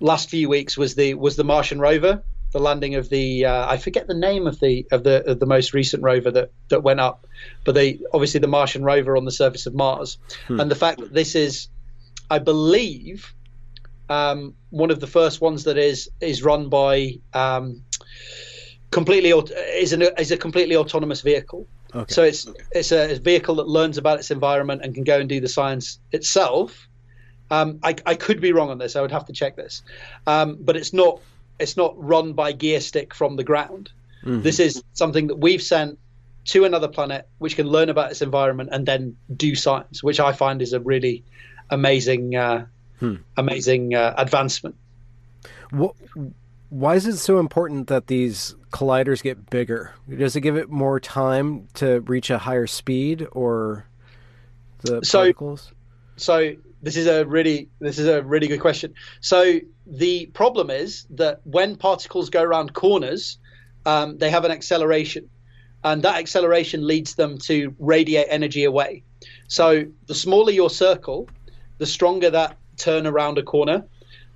S2: last few weeks was the was the Martian rover, the landing of the uh, I forget the name of the of the of the most recent rover that that went up, but they obviously the Martian rover on the surface of Mars, hmm. and the fact that this is, I believe, um, one of the first ones that is is run by um, completely is an is a completely autonomous vehicle. Okay. So it's it's a vehicle that learns about its environment and can go and do the science itself. Um, I, I, could be wrong on this. I would have to check this, um, but it's not it's not run by gear stick from the ground. Mm-hmm. This is something that we've sent to another planet, which can learn about its environment and then do science, which I find is a really amazing uh, hmm. amazing uh, advancement.
S1: What, why is it so important that these colliders get bigger? Does it give it more time to reach a higher speed, or the so, particles?
S2: So this is a really this is a really good question. So the problem is that when particles go around corners, um, they have an acceleration, and that acceleration leads them to radiate energy away. So the smaller your circle, the stronger that turn around a corner,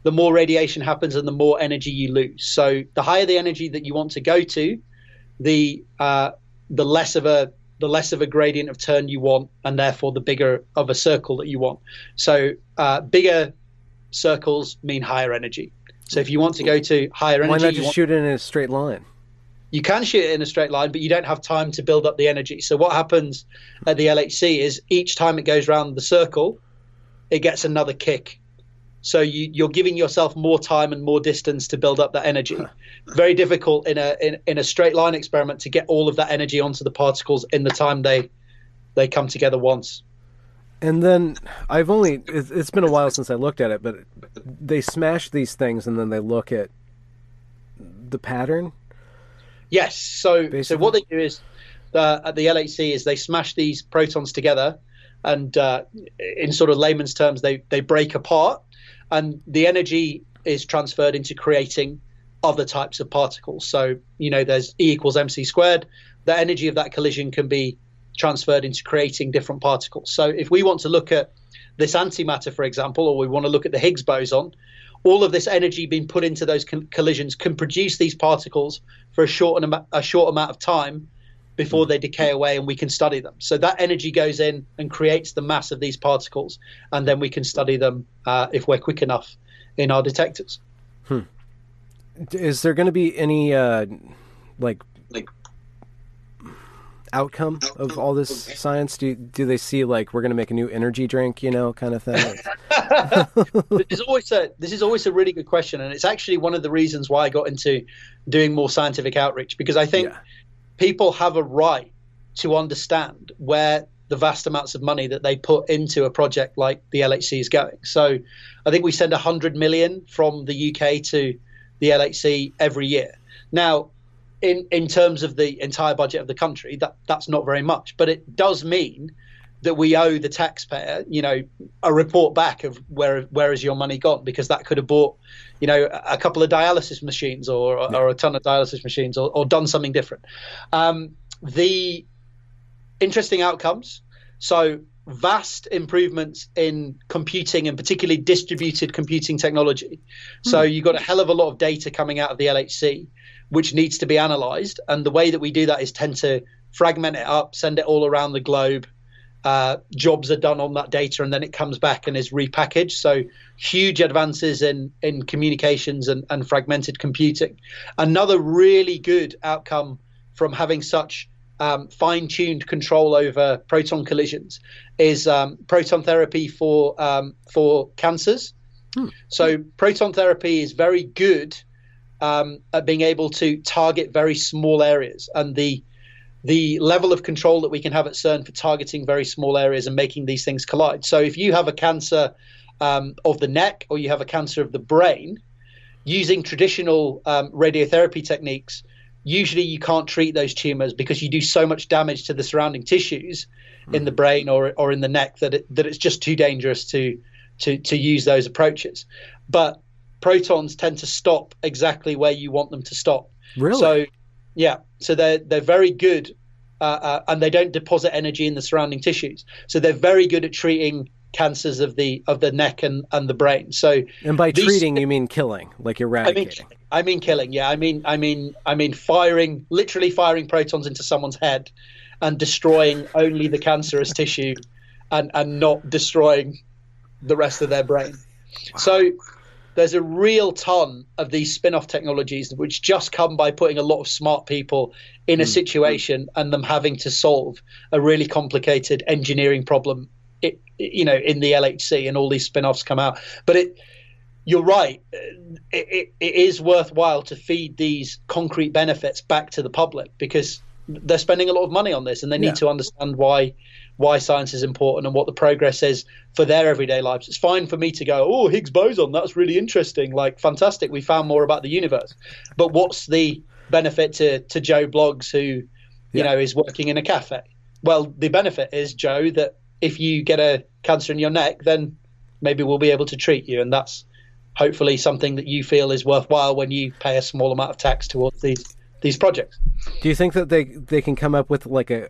S2: the more radiation happens and the more energy you lose. So the higher the energy that you want to go to, the uh, the less of a the less of a gradient of turn you want, and therefore the bigger of a circle that you want. So uh, bigger circles mean higher energy. So if you want to go to higher energy,
S1: why not just
S2: want,
S1: shoot it in a straight line?
S2: You can shoot it in a straight line, but you don't have time to build up the energy. So what happens at the LHC is each time it goes around the circle, it gets another kick so you, are giving yourself more time and more distance to build up that energy. Very difficult in a in, in a straight line experiment to get all of that energy onto the particles in the time they they come together once.
S1: And then I've only it's been a while since I looked at it, but they smash these things and then they look at the pattern.
S2: Yes. So Basically. so what they do is uh, at the LHC is they smash these protons together, and uh, in sort of layman's terms, they they break apart and the energy is transferred into creating other types of particles. So, you know, there's E equals mc squared. The energy of that collision can be transferred into creating different particles. So, if we want to look at this antimatter, for example, or we want to look at the Higgs boson, all of this energy being put into those collisions can produce these particles for a short, a short amount of time before they decay away and we can study them. So that energy goes in and creates the mass of these particles, and then we can study them uh, if we're quick enough in our detectors.
S1: Hmm. Is there going to be any uh, like like outcome of all this science? Do do they see like we're going to make a new energy drink, you know, kind of thing?
S2: this is always a this is always a really good question, and it's actually one of the reasons why I got into doing more scientific outreach because I think. Yeah people have a right to understand where the vast amounts of money that they put into a project like the LHC is going. So I think we send 100 million from the UK to the LHC every year. Now, in, in terms of the entire budget of the country, that, that's not very much, but it does mean that we owe the taxpayer, you know, a report back of where where is your money gone because that could have bought, you know, a couple of dialysis machines or yeah. or a ton of dialysis machines or, or done something different. Um, the interesting outcomes. So vast improvements in computing and particularly distributed computing technology. So hmm. you've got a hell of a lot of data coming out of the LHC, which needs to be analyzed. And the way that we do that is tend to fragment it up, send it all around the globe, uh, jobs are done on that data and then it comes back and is repackaged. So huge advances in, in communications and, and fragmented computing. Another really good outcome from having such um, fine-tuned control over proton collisions is um, proton therapy for um, for cancers. Hmm. So proton therapy is very good um, at being able to target very small areas, and the the level of control that we can have at CERN for targeting very small areas and making these things collide. So if you have a cancer um, of the neck or you have a cancer of the brain, using traditional um, radiotherapy techniques, usually you can't treat those tumors because you do so much damage to the surrounding tissues mm. in the brain or or in the neck that it, that it's just too dangerous to to to use those approaches. But protons tend to stop exactly where you want them to stop.
S1: Really?
S2: So yeah, so they're they're very good, uh, uh, and they don't deposit energy in the surrounding tissues. So they're very good at treating cancers of the of the neck and, and the brain. So
S1: and by these, treating you mean killing, like eradicating.
S2: I mean, I mean killing. Yeah, I mean I mean I mean firing, literally firing protons into someone's head, and destroying only the cancerous tissue, and and not destroying the rest of their brain. Wow. So there's a real ton of these spin-off technologies which just come by putting a lot of smart people in a mm. situation and them having to solve a really complicated engineering problem it, you know in the LHC and all these spin-offs come out but it you're right it, it, it is worthwhile to feed these concrete benefits back to the public because they're spending a lot of money on this and they need yeah. to understand why why science is important and what the progress is for their everyday lives. It's fine for me to go, oh, Higgs boson, that's really interesting, like fantastic, we found more about the universe. But what's the benefit to to Joe Bloggs who, you yeah. know, is working in a cafe? Well, the benefit is Joe that if you get a cancer in your neck, then maybe we'll be able to treat you, and that's hopefully something that you feel is worthwhile when you pay a small amount of tax towards these these projects.
S1: Do you think that they they can come up with like a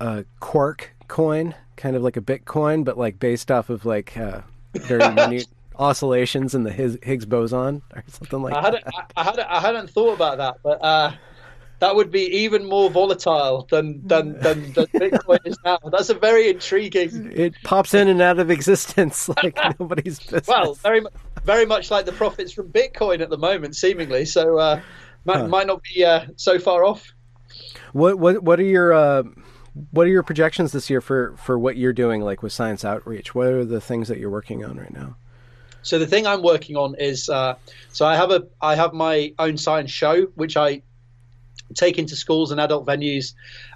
S1: a quark coin, kind of like a Bitcoin, but like based off of like uh, very minute oscillations in the Higgs boson or something like
S2: I hadn't,
S1: that.
S2: I, I, hadn't, I hadn't thought about that, but uh, that would be even more volatile than than, than, than Bitcoin is now. That's a very intriguing.
S1: It pops in and out of existence like nobody's business.
S2: Well, very very much like the profits from Bitcoin at the moment, seemingly. So uh, might, huh. might not be uh, so far off.
S1: What what what are your uh, what are your projections this year for for what you're doing like with science outreach? What are the things that you're working on right now?
S2: So the thing i'm working on is uh, so i have a i have my own science show which i take into schools and adult venues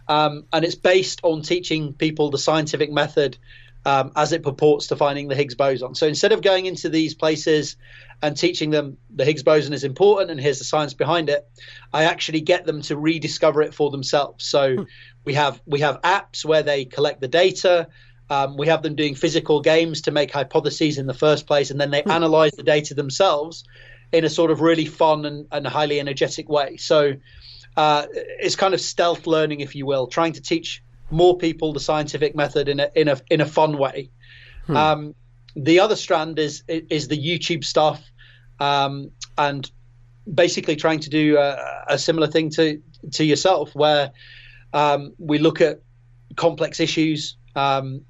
S2: um, and it's based on teaching people the scientific method um, as it purports to finding the higgs boson. So instead of going into these places and teaching them the Higgs boson is important and here's the science behind it, I actually get them to rediscover it for themselves. So hmm. we have we have apps where they collect the data. Um, we have them doing physical games to make hypotheses in the first place, and then they hmm. analyze the data themselves in a sort of really fun and, and highly energetic way. So uh, it's kind of stealth learning, if you will, trying to teach more people the scientific method in a in a in a fun way. Hmm. Um, the other strand is is the YouTube stuff, um, and basically trying to do a, a, similar thing to to yourself, where um, we look at complex issues um,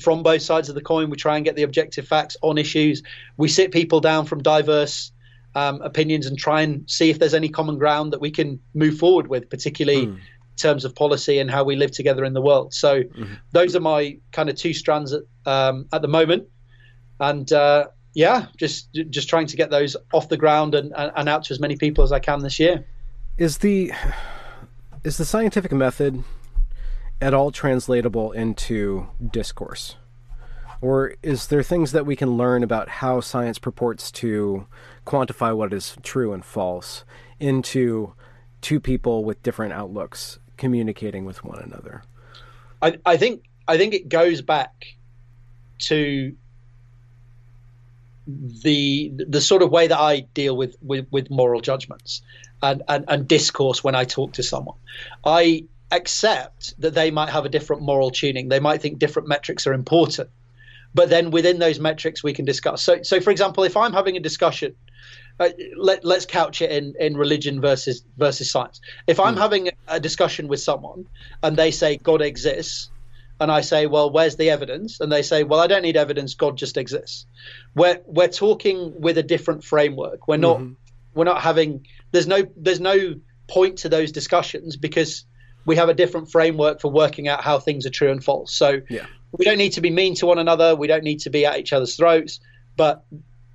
S2: from both sides of the coin. We try and get the objective facts on issues. We sit people down from diverse um, opinions and try and see if there's any common ground that we can move forward with, particularly. Mm. In terms of policy and how we live together in the world, so mm-hmm. those are my kind of two strands at, um, at the moment and uh, yeah, just just trying to get those off the ground and, and out to as many people as I can this year.
S1: Is the is the scientific method at all translatable into discourse? Or is there things that we can learn about how science purports to quantify what is true and false into two people with different outlooks communicating with one another?
S2: I, I think I think it goes back to the the sort of way that I deal with with, with moral judgments and, and, and discourse when I talk to someone. I accept that they might have a different moral tuning. They might think different metrics are important. But then within those metrics, we can discuss. So, so for example, if I'm having a discussion, uh, let, us couch it in, in religion versus versus science. If I'm mm. having a discussion with someone and they say God exists, and I say, well, where's the evidence? And they say, well, I don't need evidence. God just exists. We're we're talking with a different framework. We're not mm-hmm. we're not having. There's no there's no point to those discussions because we have a different framework for working out how things are true and false. So yeah. we don't need to be mean to one another. We don't need to be at each other's throats. But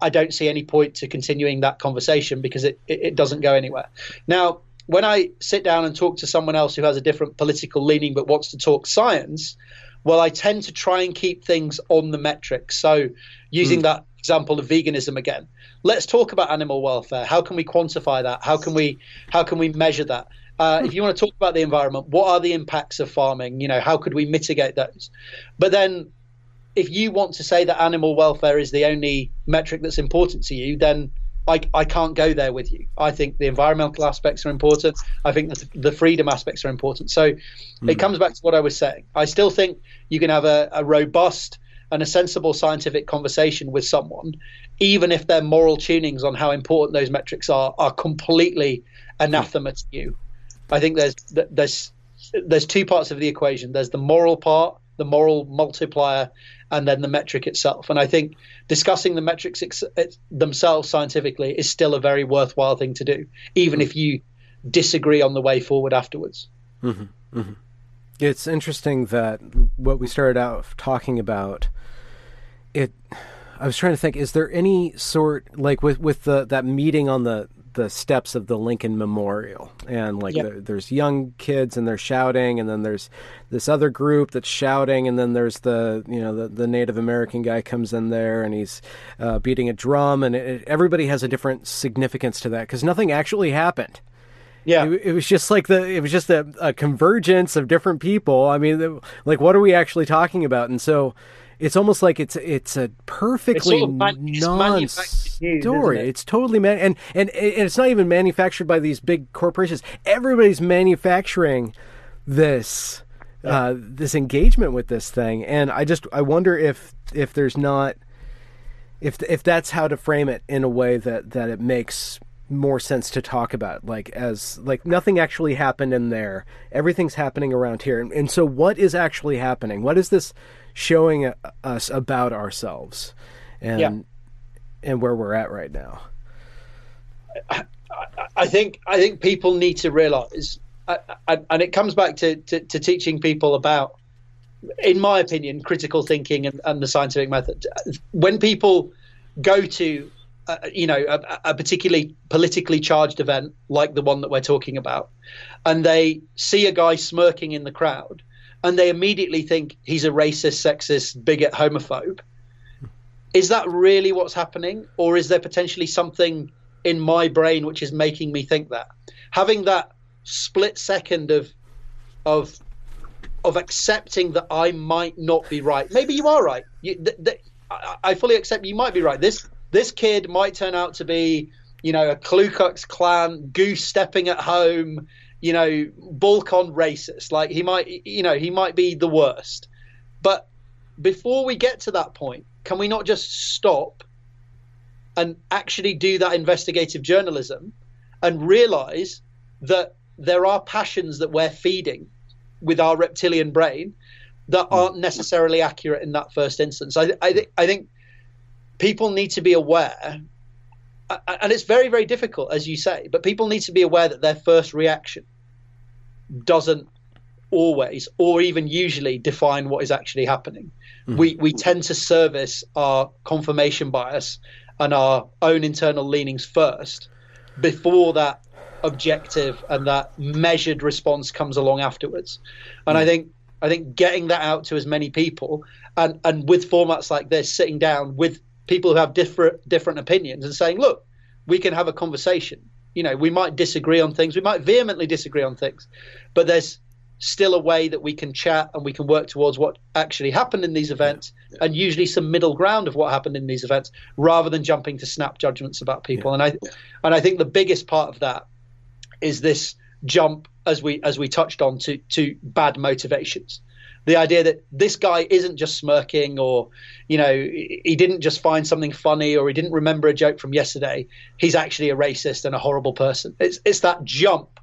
S2: I don't see any point to continuing that conversation because it, it, it doesn't go anywhere. Now, when I sit down and talk to someone else who has a different political leaning but wants to talk science, well, I tend to try and keep things on the metrics. So, using mm. that example of veganism again, let's talk about animal welfare. How can we quantify that? How can we how can we measure that? Uh, if you want to talk about the environment, what are the impacts of farming? You know, how could we mitigate those? But then, if you want to say that animal welfare is the only metric that's important to you, then I, I can't go there with you. I think the environmental aspects are important. I think the, the freedom aspects are important. So mm. it comes back to what I was saying. I still think you can have a, a robust and a sensible scientific conversation with someone, even if their moral tunings on how important those metrics are are completely anathema to you. I think there's there's there's two parts of the equation. There's the moral part, the moral multiplier, and then the metric itself. And I think discussing the metrics ex- themselves scientifically is still a very worthwhile thing to do, even if you disagree on the way forward afterwards.
S1: Mm-hmm. Mm-hmm. It's interesting that what we started out talking about it. I was trying to think: is there any sort like with with the that meeting on the the steps of the Lincoln Memorial, and like yep. there's young kids and they're shouting, and then there's this other group that's shouting, and then there's the you know the, the Native American guy comes in there and he's uh, beating a drum, and it, everybody has a different significance to that because nothing actually happened.
S2: Yeah,
S1: it, it, was just like the it was just a, a convergence of different people. I mean, like what are we actually talking about? And so it's almost like it's it's a perfectly it's non story. It? It's totally man and, and and it's not even manufactured by these big corporations. Everybody's manufacturing this uh, this engagement with this thing, and I just I wonder if if there's not if if that's how to frame it in a way that that it makes more sense to talk about like as like nothing actually happened in there everything's happening around here and, and so what is actually happening what is this showing us about ourselves and yeah. and where we're at right now.
S2: I, I think I think people need to realize, and it comes back to, to, to, teaching people about, in my opinion, critical thinking and, and the scientific method. When people go to uh, you know, a, a, particularly politically charged event like the one that we're talking about, and they see a guy smirking in the crowd, and they immediately think he's a racist, sexist, bigot, homophobe. Is that really what's happening? Or is there potentially something in my brain which is making me think that? Having that split second of of of accepting that I might not be right. Maybe you are right. You, th- th- I, fully accept you might be right. This this kid might turn out to be, you know, a Ku Klux Klan goose stepping at home, you know, Balkan racist. Like he might, you know, he might be the worst. But before we get to that point, can we not just stop and actually do that investigative journalism and realize that there are passions that we're feeding with our reptilian brain that aren't necessarily accurate in that first instance. I, I, th- I think people need to be aware and it's very very difficult as you say but people need to be aware that their first reaction doesn't always or even usually define what is actually happening. Mm-hmm. We we tend to service our confirmation bias and our own internal leanings first before that objective and that measured response comes along afterwards. And mm-hmm. I think I think getting that out to as many people and and with formats like this sitting down with people who have different different opinions and saying, look, we can have a conversation. You know, we might disagree on things, we might vehemently disagree on things, but there's still a way that we can chat and we can work towards what actually happened in these events yeah, yeah. and usually some middle ground of what happened in these events rather than jumping to snap judgments about people. Yeah, and i and i think the biggest part of that is this jump as we as we touched on to to bad motivations the idea that this guy isn't just smirking or you know he didn't just find something funny or he didn't remember a joke from yesterday he's actually a racist and a horrible person it's it's that jump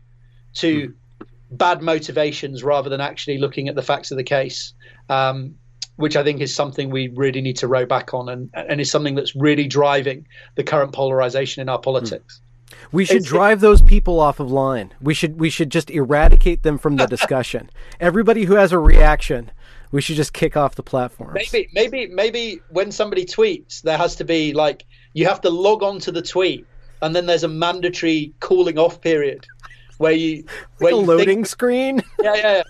S2: to mm. bad motivations rather than actually looking at the facts of the case um, which I think is something we really need to row back on and, and is something that's really driving the current polarization in our politics. Mm.
S1: We should drive those people off of line. We should we should just eradicate them from the discussion. Everybody who has a reaction, we should just kick off the platform.
S2: Maybe maybe maybe when somebody tweets, there has to be like you have to log on to the tweet, and then there's a mandatory cooling off period where you where
S1: like a
S2: you
S1: loading
S2: think,
S1: screen.
S2: yeah, yeah, yeah.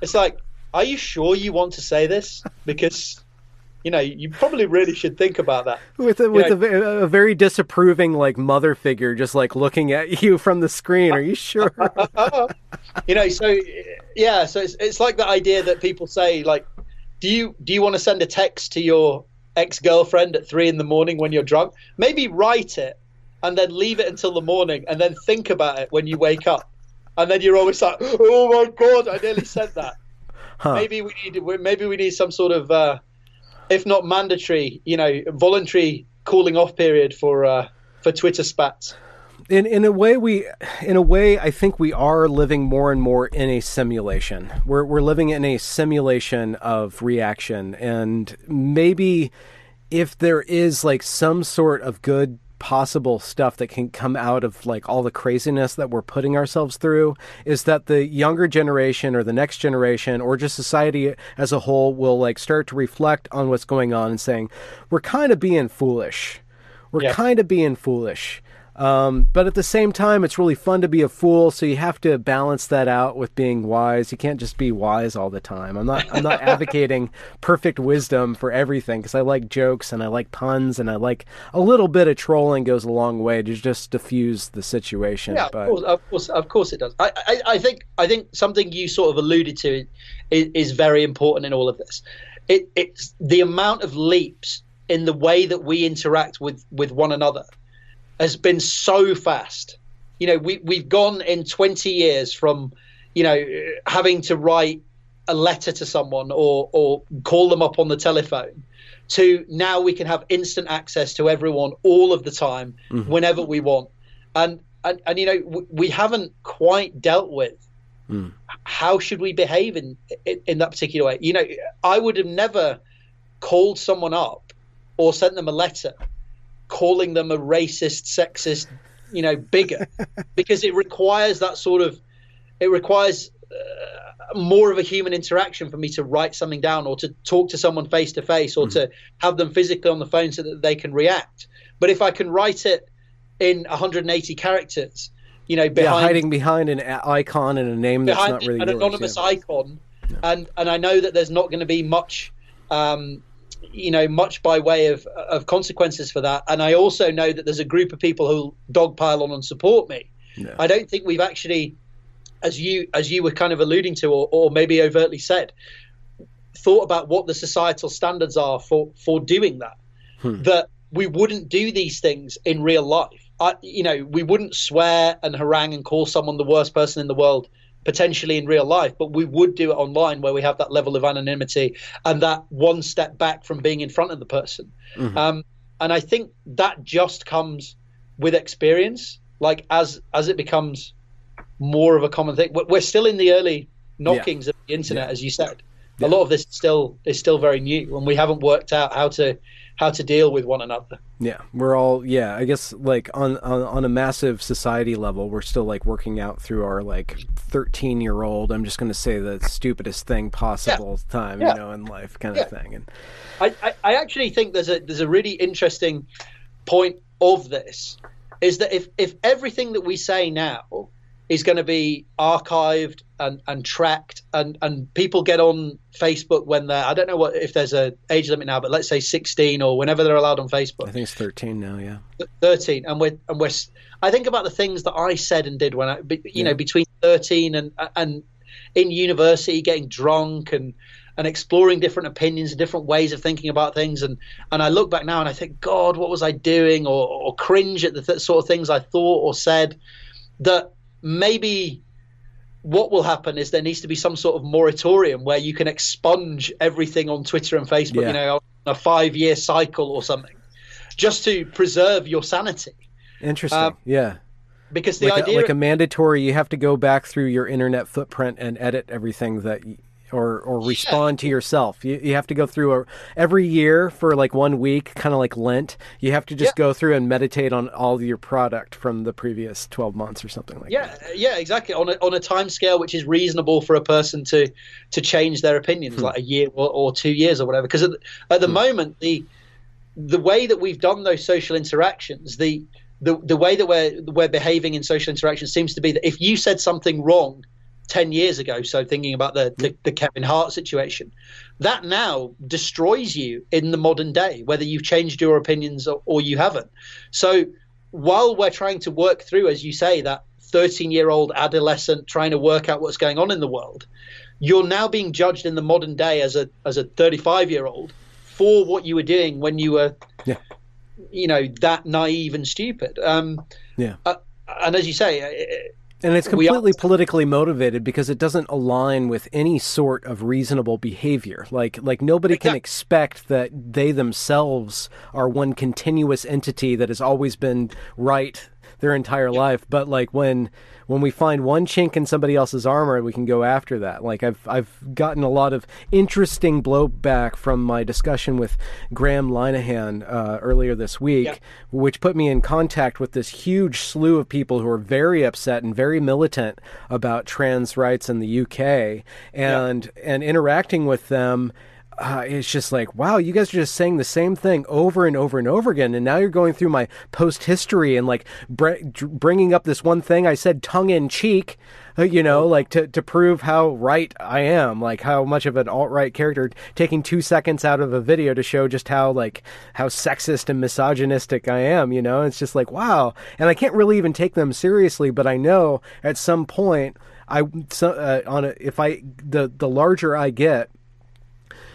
S2: It's like, are you sure you want to say this? Because you know, you probably really should think about that.
S1: with a, with
S2: know-
S1: a, a very disapproving like mother figure just like looking at you from the screen. Are you sure?
S2: you know, so yeah, so it's it's like the idea that people say like, do you do you want to send a text to your ex girlfriend at three in the morning when you're drunk? Maybe write it and then leave it until the morning and then think about it when you wake up, and then you're always like, oh my god, I nearly said that.
S1: Huh.
S2: Maybe we need maybe we need some sort of, uh, if not mandatory, you know, voluntary cooling off period for uh, for Twitter spats.
S1: in in a way we in a way I think we are living more and more in a simulation. We're we're living in a simulation of reaction and maybe if there is like some sort of good possible stuff that can come out of like all the craziness that we're putting ourselves through is that the younger generation or the next generation or just society as a whole will like start to reflect on what's going on and saying we're kind of being foolish we're
S2: Yeah.
S1: kind of being foolish. Um, but at the same time, it's really fun to be a fool. So you have to balance that out with being wise. You can't just be wise all the time. I'm not. I'm not advocating perfect wisdom for everything because I like jokes and I like puns and I like a little bit of trolling goes a long way to just diffuse the situation.
S2: Yeah,
S1: but
S2: of course, of course, of course, it does. I, I, I think, I think something you sort of alluded to is, is very important in all of this. It, it's the amount of leaps in the way that we interact with with one another has been so fast. You know, we we've gone in twenty years from, you know, having to write a letter to someone or or call them up on the telephone to now we can have instant access to everyone all of the time mm-hmm. whenever we want. And and, and you know w- we haven't quite dealt with mm. how should we behave in, in in that particular way. You know i would have never called someone up or sent them a letter calling them a racist sexist you know bigger because it requires that sort of it requires uh, more of a human interaction for me to write something down or to talk to someone face to face or to have them physically on the phone so that they can react. But if I can write it in 180 characters, you know,
S1: yeah,
S2: behind
S1: hiding behind an icon and a name that's not really
S2: an
S1: yours,
S2: anonymous
S1: yeah.
S2: icon, and and I know that there's not going to be much, um, you know, much by way of of consequences for that. And I also know that there's a group of people who dogpile on and support me. I don't think we've actually, as you as you were kind of alluding to, or, or maybe overtly said, thought about what the societal standards are for for doing that. Hmm. That we wouldn't do these things in real life. I, you know, we wouldn't swear and harangue and call someone the worst person in the world potentially in real life, but we would do it online where we have that level of anonymity and that one step back from being in front of the person. Um, and I think that just comes with experience. Like as as it becomes more of a common thing, We're- we're still in the early knockings of the internet, as you said. A lot of this is still is still very new, and we haven't worked out how to how to deal with one another.
S1: Yeah, we're all yeah. I guess like on, on on a massive society level, we're still like working out through our like thirteen year old. I'm just going to say the stupidest thing possible time,
S2: Yeah.
S1: you know, in life kind
S2: Yeah.
S1: of thing. And
S2: I, I, I actually think there's a there's a really interesting point of this is that if if everything that we say now is going to be archived and, and tracked and, and people get on Facebook when they're I don't know what if there's a age limit now but let's say 16 or whenever they're allowed on Facebook.
S1: I think it's thirteen now. Yeah,
S2: 13 and we're and we're I think about the things that I said and did when I you know between 13 and and in university getting drunk and and exploring different opinions and different ways of thinking about things and and I look back now and I think god what was I doing? or or cringe at the th- sort of things I thought or said that maybe what will happen is there needs to be some sort of moratorium where you can expunge everything on Twitter and Facebook
S1: Yeah.
S2: you know on a 5 year cycle or something just to preserve your sanity
S1: interesting.
S2: Um,
S1: yeah,
S2: because the
S1: like
S2: idea
S1: a, like a mandatory. You have to go back through your internet footprint and edit everything that. Or, or respond to yourself. You, you have to go through a, every year for like one week, kind of like Lent. You have to just
S2: Yeah.
S1: go through and meditate on all your product from the previous twelve months or something like
S2: yeah
S1: that.
S2: yeah yeah, exactly on a, on a time scale which is reasonable for a person to to change their opinions
S1: Hmm.
S2: like a year or, or two years or whatever because at, the- at the moment the the way that we've done those social interactions, the the, the way that we're we're behaving in social interactions seems to be that if you said something wrong 10 years ago so thinking about the, the, the kevin hart situation that now destroys you in the modern day whether you've changed your opinions or, or you haven't so while we're trying to work through as you say that 13 year old adolescent trying to work out what's going on in the world you're now being judged in the modern day as a as a 35 year old for what you were doing when you were
S1: yeah
S2: you know that naive and stupid. Um,
S1: yeah.
S2: Uh, and as you say,
S1: and it's completely politically motivated because it doesn't align with any sort of reasonable behavior. Like like nobody can expect that they themselves are one continuous entity that has always been right their entire life. But like when when we find one chink in somebody else's armor, we can go after that. Like I've I've gotten a lot of interesting blowback from my discussion with Graham Linehan uh, earlier this week, yep. which put me in contact with this huge slew of people who are very upset and very militant about trans rights in the UK, and yep. and interacting with them uh, it's just like, wow, you guys are just saying the same thing over and over and over again. And now you're going through my post history and like br- bringing up this one thing I said tongue in cheek, uh, you know, like to, to prove how right I am, like how much of an alt right character, taking two seconds out of a video to show just how like how sexist and misogynistic I am, you know, it's just like, wow. And I can't really even take them seriously, but I know at some point, I, so, uh, on a, if I, the, the larger I get,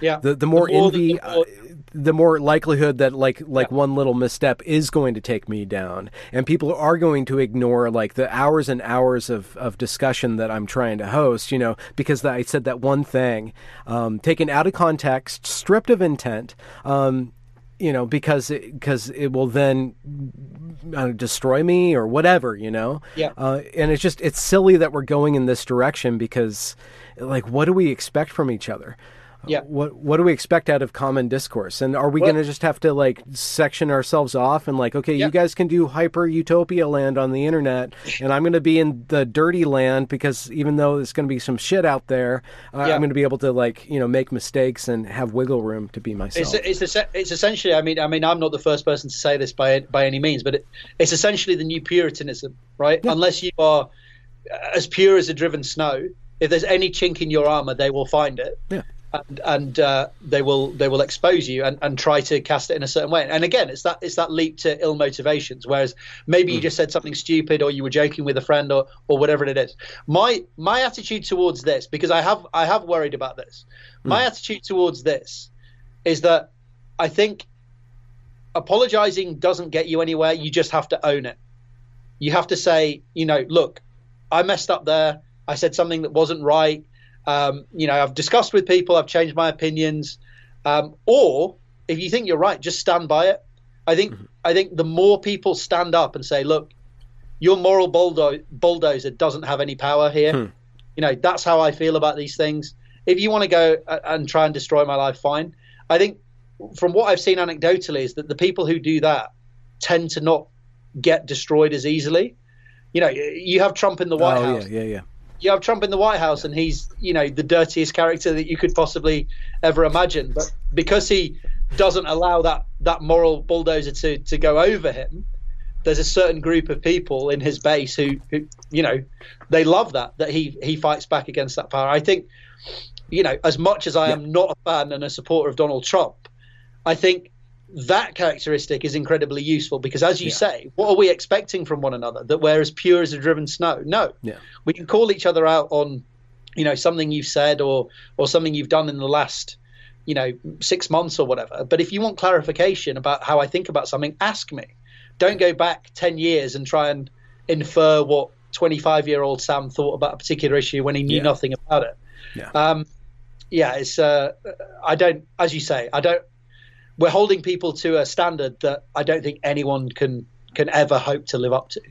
S2: yeah.
S1: The the more, the more envy, the, more... Uh, the more likelihood that like like yeah. one little misstep is going to take me down, and people are going to ignore like the hours and hours of of discussion that I'm trying to host. You know, because I said that one thing, um, taken out of context, stripped of intent. Um, you know, because it, because it will then uh, destroy me or whatever, you know.
S2: Yeah.
S1: Uh, and it's just it's silly that we're going in this direction because, like, what do we expect from each other?
S2: Yeah.
S1: what what do we expect out of common discourse? And are we going to just have to like section ourselves off and like, okay, yeah. you guys can do hyper utopia land on the internet, and I'm going to be in the dirty land because even though there's going to be some shit out there, uh, yeah. I'm going to be able to like you know make mistakes and have wiggle room to be myself.
S2: It's it's, it's essentially. I mean, I mean, I'm not the first person to say this by by any means, but it, it's essentially the new Puritanism, right? Yeah. Unless you are as pure as a driven snow, if there's any chink in your armor, they will find it.
S1: Yeah
S2: and, and uh, they will they will expose you and, and try to cast it in a certain way. And again, it's that it's that leap to ill motivations. Whereas maybe mm. you hmm. just said something stupid, or you were joking with a friend, or or whatever it is. My my attitude towards this, because I have I have worried about this. Mm. My attitude towards this is that I think apologizing doesn't get you anywhere. You just have to own it. You have to say, you know, look, I messed up there. I said something that wasn't right. Um, you know, I've discussed with people, I've changed my opinions. Um, or if you think you're right, just stand by it. I think mm-hmm. I think the more people stand up and say, "Look, your moral bulldo- bulldozer doesn't have any power here," hmm. you know, that's how I feel about these things. If you want to go and try and destroy my life, fine. I think from what I've seen anecdotally is that the people who do that tend to not get destroyed as easily. You know, you have Trump in the White
S1: oh,
S2: House.
S1: Yeah, yeah, yeah
S2: you have Trump in the White House, and he's you know the dirtiest character that you could possibly ever imagine. But because he doesn't allow that that moral bulldozer to to go over him, there's a certain group of people in his base who, who you know they love that that he he fights back against that power. I think you know as much as I yeah. am not a fan and a supporter of Donald Trump, I think that characteristic is incredibly useful because, as you yeah. say, what are we expecting from one another? That we're as pure as a driven snow? No.
S1: Yeah.
S2: We can call each other out on, you know, something you've said or or something you've done in the last, you know, six months or whatever. But if you want clarification about how I think about something, ask me. Don't go back ten years and try and infer what 25 year old Sam thought about a particular issue when he knew yeah. nothing about it.
S1: Yeah.
S2: Um, yeah, it's. Uh, I don't, as you say, I don't we're holding people to a standard that I don't think anyone can can ever hope to live up to.